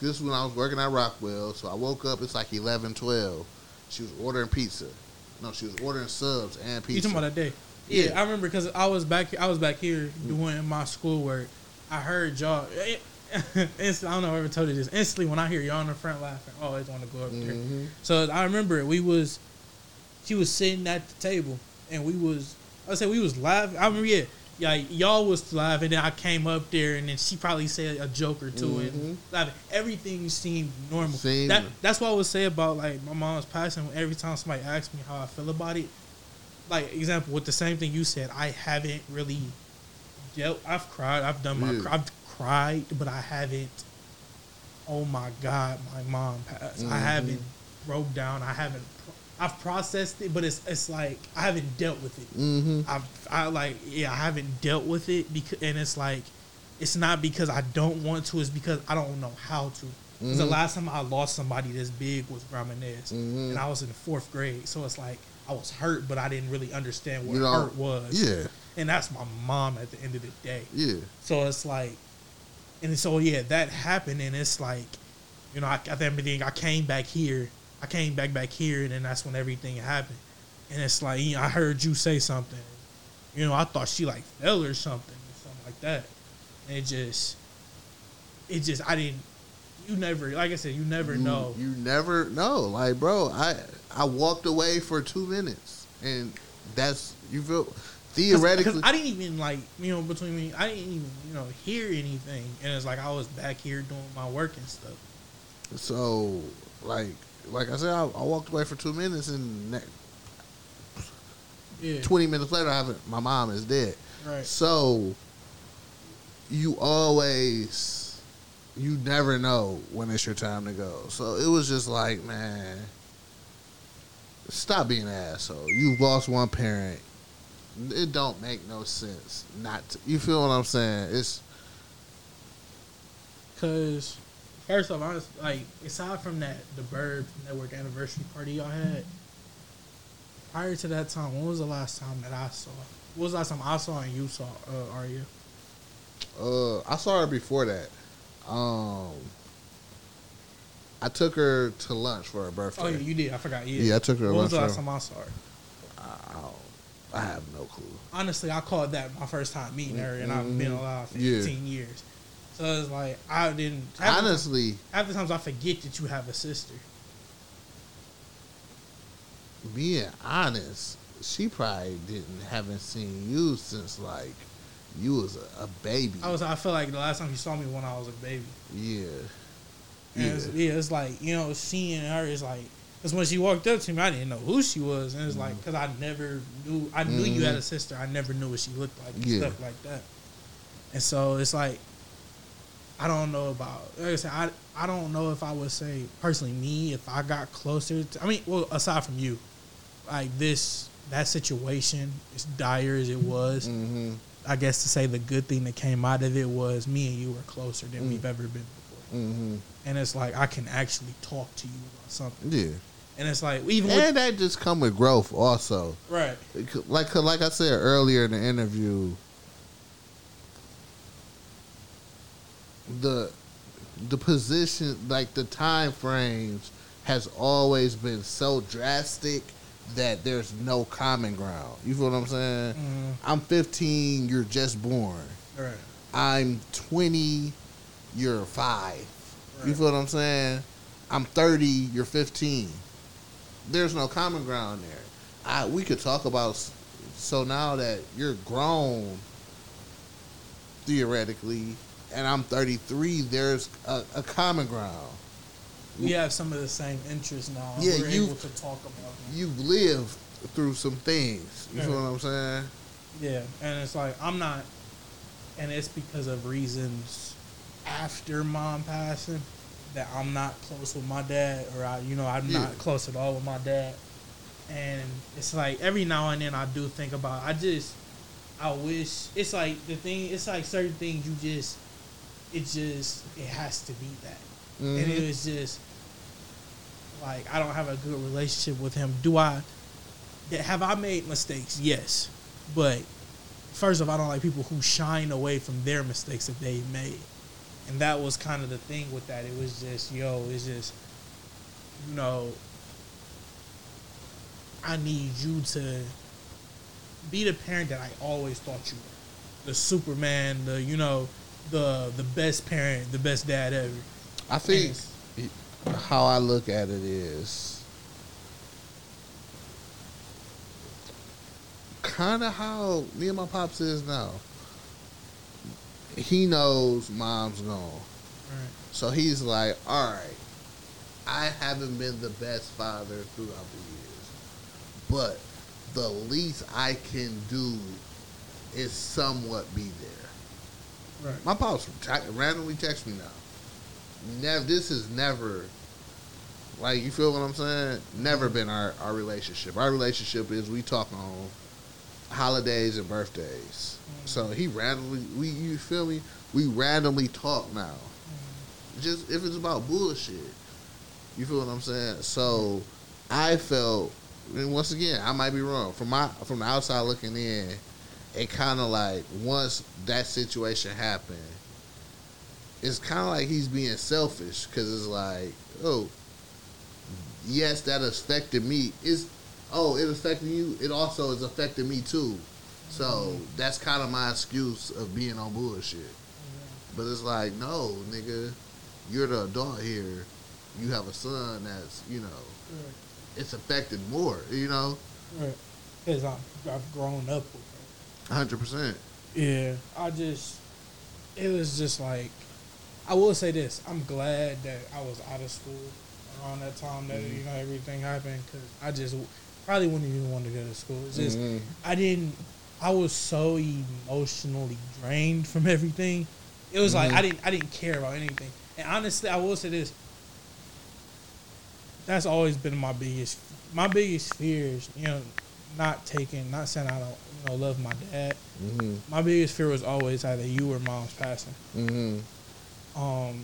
this is when I was working at Rockwell. So I woke up. It's like 11, 12. She was ordering pizza. No, she was ordering subs and pizza. You talking about that day? Yeah, Yeah. I remember because I was back. I was back here doing my schoolwork. I heard y'all. [laughs] Instantly, I don't know if I ever told you this. Instantly, when I hear y'all in the front laughing, I always want to go up there. Mhm. So I remember it. We was, she was sitting at the table, and we was. I said we was laughing. I remember, yeah, yeah, y'all was laughing. Then I came up there, and then she probably said a joke or 2 Mhm. and laughing. Everything seemed normal. Seemed- That that's what I would say about like my mom's passing. Every time somebody asks me how I feel about it, like example with the same thing you said, I haven't really dealt. I've cried. I've done my. Yeah. I've cried, but I haven't. Oh my God, my mom passed. I Mhm. haven't broke down. I haven't. I've processed it, but it's it's like I haven't dealt with it. Mhm. I've I like yeah I haven't dealt with it because and it's like it's not because I don't want to. It's because I don't know how to. 'Cause the Mhm. last time I lost somebody this big was Nez, Mhm. and I was in the fourth grade. So it's like I was hurt, but I didn't really understand what You know, hurt was. Yeah, and that's my mom at the end of the day. yeah. So it's like, and so yeah, that happened, and it's like, you know, I, at the beginning, I came back here, I came back back here, and then that's when everything happened, and it's like, you know, I heard you say something, you know, I thought she like fell or something, or something like that, and it just, it just, I didn't, you never, like I said, you never you, know, You never know. Like, bro, I I walked away for two minutes, and that's you feel 'Cause- theoretically. 'cause I didn't even like, you know, between me, I didn't even, you know, hear anything, and it's like I was back here doing my work and stuff. So, like, like I said, I, I walked away for two minutes, and Yeah, twenty minutes later, I haven't. My mom is dead. right. So, you always, you never know when it's your time to go. So it was just like, man, stop being an asshole. You've lost one parent. It don't make no sense not to. You feel what I'm saying? It's Cause first off, I was like, aside from that, the Burbs Network anniversary party y'all had. Prior to that time, when was the last time that I saw? What was the last time I saw and you saw uh, Arya? Uh, I saw her before that. Um, I took her to lunch for her birthday. Oh yeah, you did. I forgot. Yeah, Yeah, I took her to When was the last time I saw her? I, I, have no clue. Honestly, I called that my first time meeting her, and I've been Mhm. alive for Yeah. 18 years. So it's like I didn't. half Honestly, half the times I forget that you have a sister. being honest, she probably didn't haven't seen you since like you was a, a baby. I was. I feel like the last time you saw me when I was a baby. yeah, And yeah. it's, yeah, it's like you know, seeing her is like because when she walked up to me, I didn't know who she was, and it's like mm. because I never knew. I knew you had mm-hmm. a sister. I never knew what she looked like and Yeah. stuff like that. And so it's like I don't know about. Like I said, I I don't know if I would say personally me if I got closer. to I mean, well, aside from you, like this that situation as dire as it was. Mm-hmm. I guess to say the good thing that came out of it was me and you were closer than Mm. we've ever been before Mm-hmm. and it's like I can actually talk to you about something. Yeah, And it's like even with that just come with growth also. right, Like like I said earlier in the interview, the the position like the time frames has always been so drastic that there's no common ground. You feel what I'm saying? Mhm. I'm 15, you're just born. Right. I'm 20, you're five. You feel what I'm saying? I'm 30, you're 15. There's no common ground there. I we could talk about so now that you're grown theoretically and I'm 33, there's a, a common ground. We have some of the same interests now. Yeah, We're you- able to talk about them. You've lived through some things. You Yeah. what I'm saying? Yeah, and it's like I'm not, and it's because of reasons after mom passing that I'm not close with my dad, or I, you know, I'm Yeah. not close at all with my dad. And it's like every now and then I do think about. I just, I wish it's like the thing. It's like certain things you just, it just it has to be that, and Mhm. it was just like I don't have a good relationship with him. Do I? Have I made mistakes? Yes, but first off, I don't like people who shine away from their mistakes that they made, and that was kind of the thing with that. It was just, yo, it's just, you know, I need you to be the parent that I always thought you were, the Superman, the you know, the the best parent, the best dad ever. I think how I look at it is kind of how me and my pops is now. He knows mom's gone. Right. So he's like, all right, I haven't been the best father throughout the years, but the least I can do is somewhat be there. Right. My pops te- randomly text me now. Never. This is never. Like you feel what I'm saying? Never been our our relationship. Our relationship is we talk on holidays and birthdays. Mm-hmm. So he randomly we you feel me? We randomly talk now. Mm-hmm. Just if it's about bullshit. You feel what I'm saying? So I felt and once again, I might be wrong. From my from the outside looking in, it kind of like once that situation happened, it's kind of like he's being selfish because it's like, oh, yes, that affected me. Is oh, it affected you. It also is affecting me too. So mm-hmm. that's kind of my excuse of being on bullshit. But it's like, no, nigga, you're the adult here. You have a son that's, you know, Right. it's affected more. You know, Right. Because I've grown up with. Hundred percent. Yeah, I just, it was just like, I will say this: I'm glad that I was out of school around that time that you know everything happened because I just probably wouldn't even want to go to school. It's just Mhm. I didn't. I was so emotionally drained from everything. It was like Mhm. I didn't. I didn't care about anything. And honestly, I will say this: that's always been my biggest, my biggest fears. You know, not taking, not saying I don't, you know, love my dad Mm-hmm. my biggest fear was always either you or mom's passing. Mm-hmm. Um,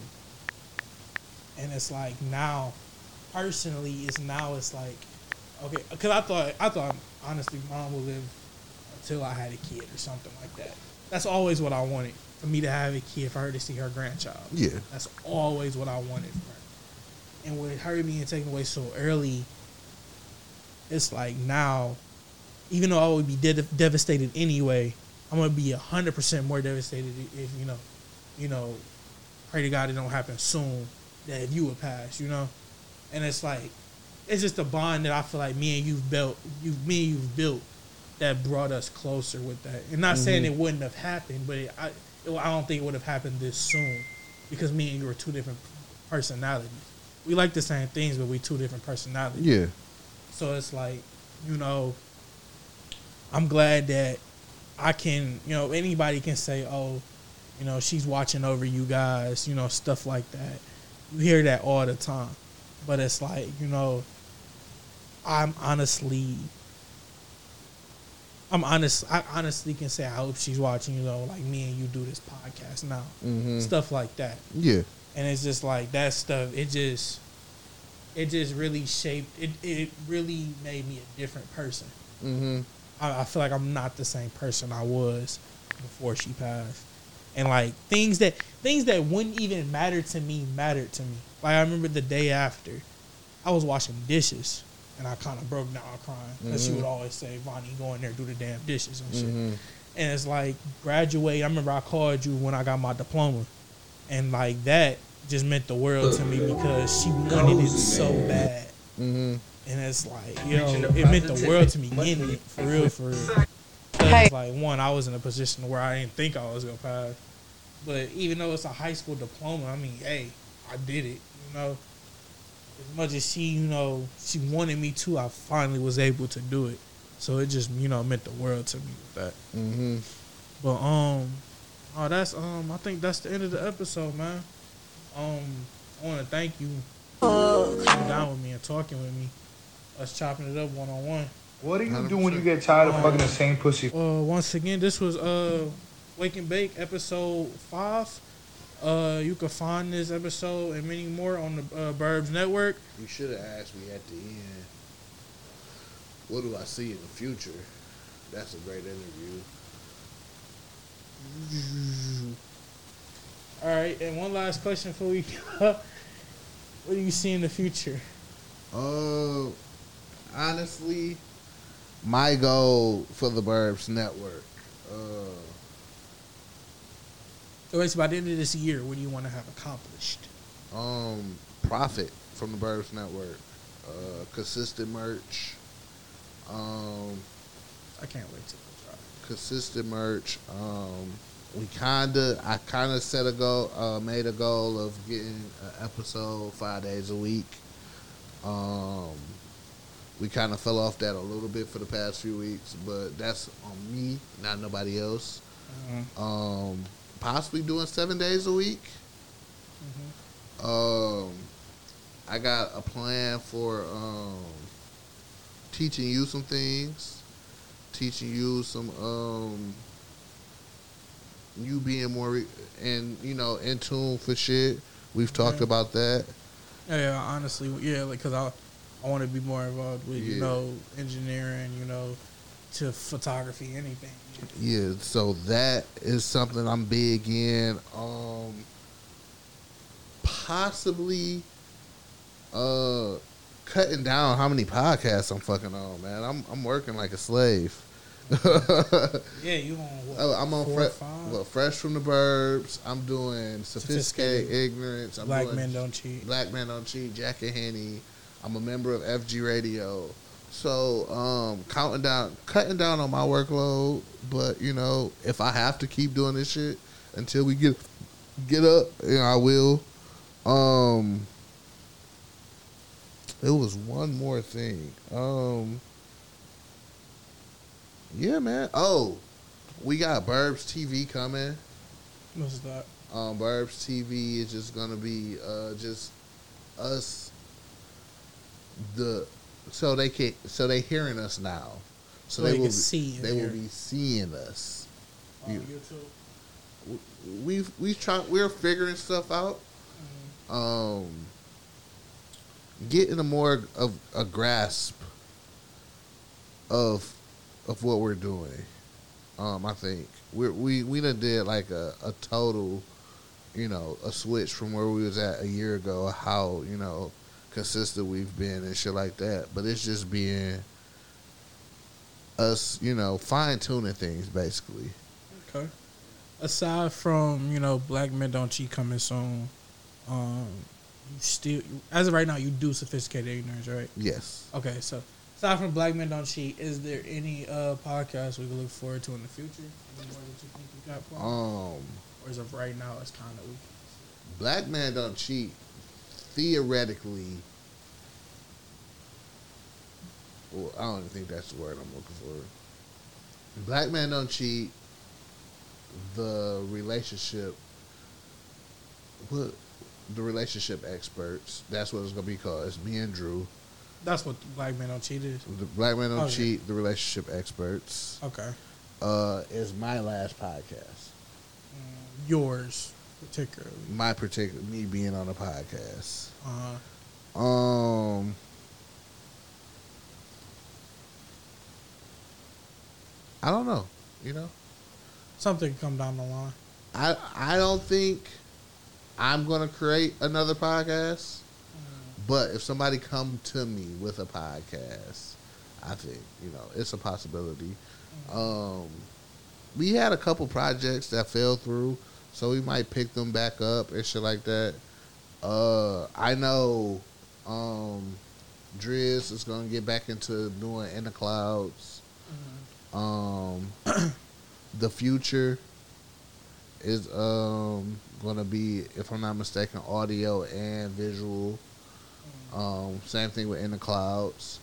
and it's like now, personally, it's now it's like, okay, because I thought I thought honestly, mom would live until I had a kid or something like that. That's always what I wanted for me to have a kid, for her to see her grandchild. Yeah. That's always what I wanted for her. And with her being taken away so early, it's like now, even though I would be de- devastated anyway, I'm gonna be hundred percent more devastated if you know, you know, pray to God it don't happen soon. That if you would pass, you know, and it's like, it's just a bond that I feel like me and you've built, you me and you've built that brought us closer with that. And not saying mm-hmm. it wouldn't have happened, but it, I, it, I don't think it would have happened this soon because me and you are two different personalities. We like the same things, but we two different personalities. Yeah. So it's like, you know, I'm glad that I can, you know, anybody can say, oh, you know, she's watching over you guys, you know, stuff like that. You hear that all the time. But it's like, you know, I'm honestly I'm honest I honestly can say I hope she's watching, you know, like me and you do this podcast now. Mm-hmm. Stuff like that Yeah. and it's just like that stuff it just it just really shaped it it really made me a different person Mm-hmm. I, I feel like i'm not the same person i was before she passed and like things that things that wouldn't even matter to me mattered to me like i remember the day after i was washing dishes and I kind of broke down crying because she would always say, "Vonnie, go in there, do the damn dishes and shit." And it's like graduate. I remember I called you when I got my diploma, and like that just meant the world to me because she wanted it so bad. Mm-hmm. And it's like, you know, it meant the world to me getting it for real, for real. 'Cause it's like one, I was in a position where I didn't think I was gonna pass, but even though it's a high school diploma, I mean, hey, I did it. You know, as much as she, you know, she wanted me to, I finally was able to do it. So it just, you know, meant the world to me with that. Mm-hmm. But um, oh, that's um, I think that's the end of the episode, man. Um, I want to thank you for coming down with me and talking with me, us chopping it up one on one. What do you do when you get tired of fucking the same pussy? Uh, once again, this was uh, Wake and Bake episode five. Uh, you can find this episode and many more on the uh, Burbs Network. You should have asked me at the end. What do I see in the future? That's a great interview. [laughs] All right, and one last question for you. [laughs] what do you see in the future? Uh, honestly, my goal for the Burbs Network. Uh, So it's by the end of this year, what do you want to have accomplished? um, profit from the Burbs Network. Uh, consistent merch. Um, I can't wait to go try. consistent merch. Um, we kinda, I kinda set a goal, uh, made a goal of getting an episode five days a week. Um, we kind of fell off that a little bit for the past few weeks, but that's on me, not nobody else. Mhm. Um, possibly doing seven days a week. Um, I got a plan for um, teaching you some things, teaching you some um, you being more re- and you know in tune for shit. We've talked Yeah. about that. Yeah, yeah, honestly, yeah, like because I, I want to be more involved with you know engineering, you know, to photography, anything. Yeah, so that is something I'm big in. Um, possibly, uh, cutting down how many podcasts I'm fucking on, man. I'm I'm working like a slave. [laughs] Yeah, you on what? Oh, I'm on fre- well, fresh from the burbs. I'm doing sophisticated, Sophisticated. ignorance. I'm Black doing men don't cheat. Black men don't cheat. Jack and Henny. I'm a member of FG Radio. So um, counting down, cutting down on my workload. But you know, if I have to keep doing this shit until we get get up, you know, I will. Um, it was one more thing. Um, yeah, man. Oh, we got Burbs TV coming. What's that? Um, Burbs TV is just gonna be uh, just us. The so they can so they hearing us now, So they, they will can be, see and they will be seeing us. On You- YouTube. We've we try we're figuring stuff out. Um, getting a more of a grasp of of what we're doing. Um, I think we we we done did like a, a total, you know, a switch from where we was at a year ago. How you know consistent we've been and shit like that. But it's just being us, you know, fine tuning things basically. Okay. Aside from you know Black Men Don't Cheat coming soon, um, you still as of right now you do sophisticated ignorance, right? Yes. Okay, so aside from Black Men Don't Cheat, is there any uh podcasts we can look forward to in the future? Any more that you think you got planned? Um, or as of right now, it's kind of weak. black man don't cheat. Theoretically, well, I don't even think that's the word I'm looking for. Black man don't cheat. The relationship, what the relationship experts. That's what it's gonna be called. It's me and Drew. That's what Black Men Don't Cheat is. The black man don't Okay. cheat. The relationship experts. Okay, Uh, is my last podcast. Mm, yours particularly. My particular me being on a podcast. Uh, Um. I don't know. You know, something come down the line. I I don't think I'm gonna create another podcast, But if somebody come to me with a podcast, I think you know it's a possibility. Um, we had a couple projects that fell through, so we might pick them back up and shit like that. Uh, I know um, Driz is gonna get back into doing in the clouds. Um, the future is um gonna be, if I'm not mistaken, audio and visual. Um, same thing with in the clouds.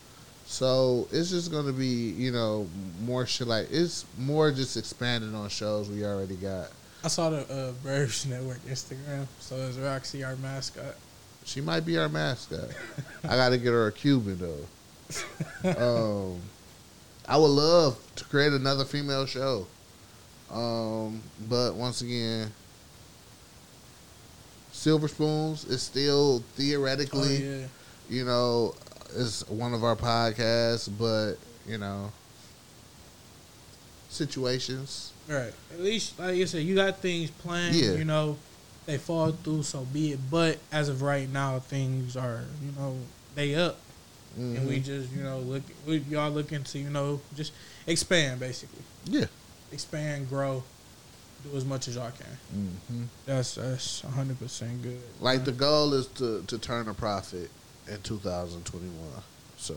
So it's just gonna be, you know, more shit like it's more just expanding on shows we already got. I saw the uh, Burbs Network Instagram. So is Roxy our mascot? She might be our mascot. I gotta get her a Cuban though. [laughs] Um, I would love to create another female show. Um, but once again, Silver Spoons is still Oh, theoretically, yeah. you know, is one of our podcasts, but you know, situations. Right. At least, like you said, you got things planned. Yeah. You know, they fall through, so be it. But as of right now, things are, you know, they up, and we Mhm. just, you know, look, we y'all looking to, you know, just expand basically, yeah. expand, grow, do as much as y'all can. hmm That's that's hundred percent good. Like the goal is to to turn a profit in 2021. So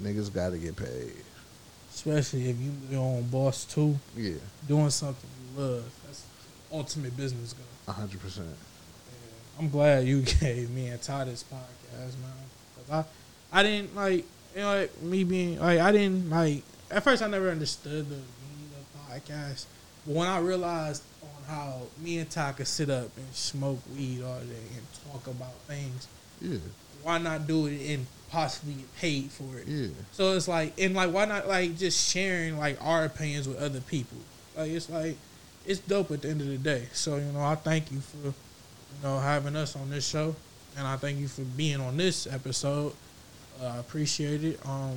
niggas got to get paid. Especially if you your own boss too, Yeah, doing something you love. That's ultimate business goal. hundred percent. I'm glad you [laughs] gave me and Todd this podcast, man. 'Cause I, I didn't like, you know, like me being like, I didn't like. At first, I never understood the meaning of podcast, but when I realized on how me and Todd could sit up and smoke weed all day and talk about things, Yeah, why not do it and possibly get paid for it? yeah, So it's like, and like, why not like just sharing like our opinions with other people? Like, it's like, it's dope at the end of the day. So you know, I thank you for, you know, having us on this show, and I thank you for being on this episode. Uh, I appreciate it. Um,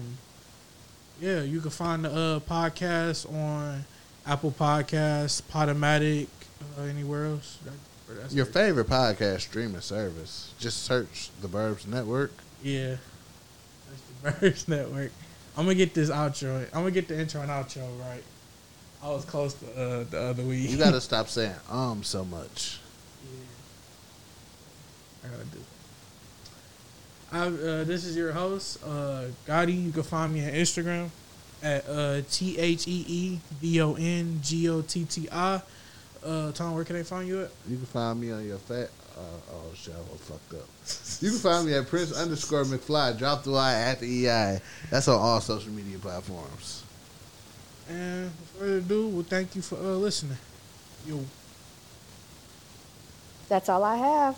yeah, you can find the uh, podcast on Apple Podcasts, Podomatic, uh, anywhere else. That- that's Your favorite podcast streaming service. Just search the Burbs Network. Yeah. Birds [laughs] Network. I'm gonna get this outro. I'm gonna get the intro and outro right. I was close to uh, the other week. You got to [laughs] stop saying um so much. Yeah. I gotta do. I, uh, this is your host, uh, Gotti. You can find me on Instagram at uh, T H E E V O N G O T T I. Uh, Tom, where can they find you at? You can find me on your fat. Uh, oh shit, I was fucked up. [laughs] You can find me at Prince underscore McFly. Drop the Y at the EI. That's on all social media platforms. And without further ado, well, thank you for uh, listening. Yo. That's all I have.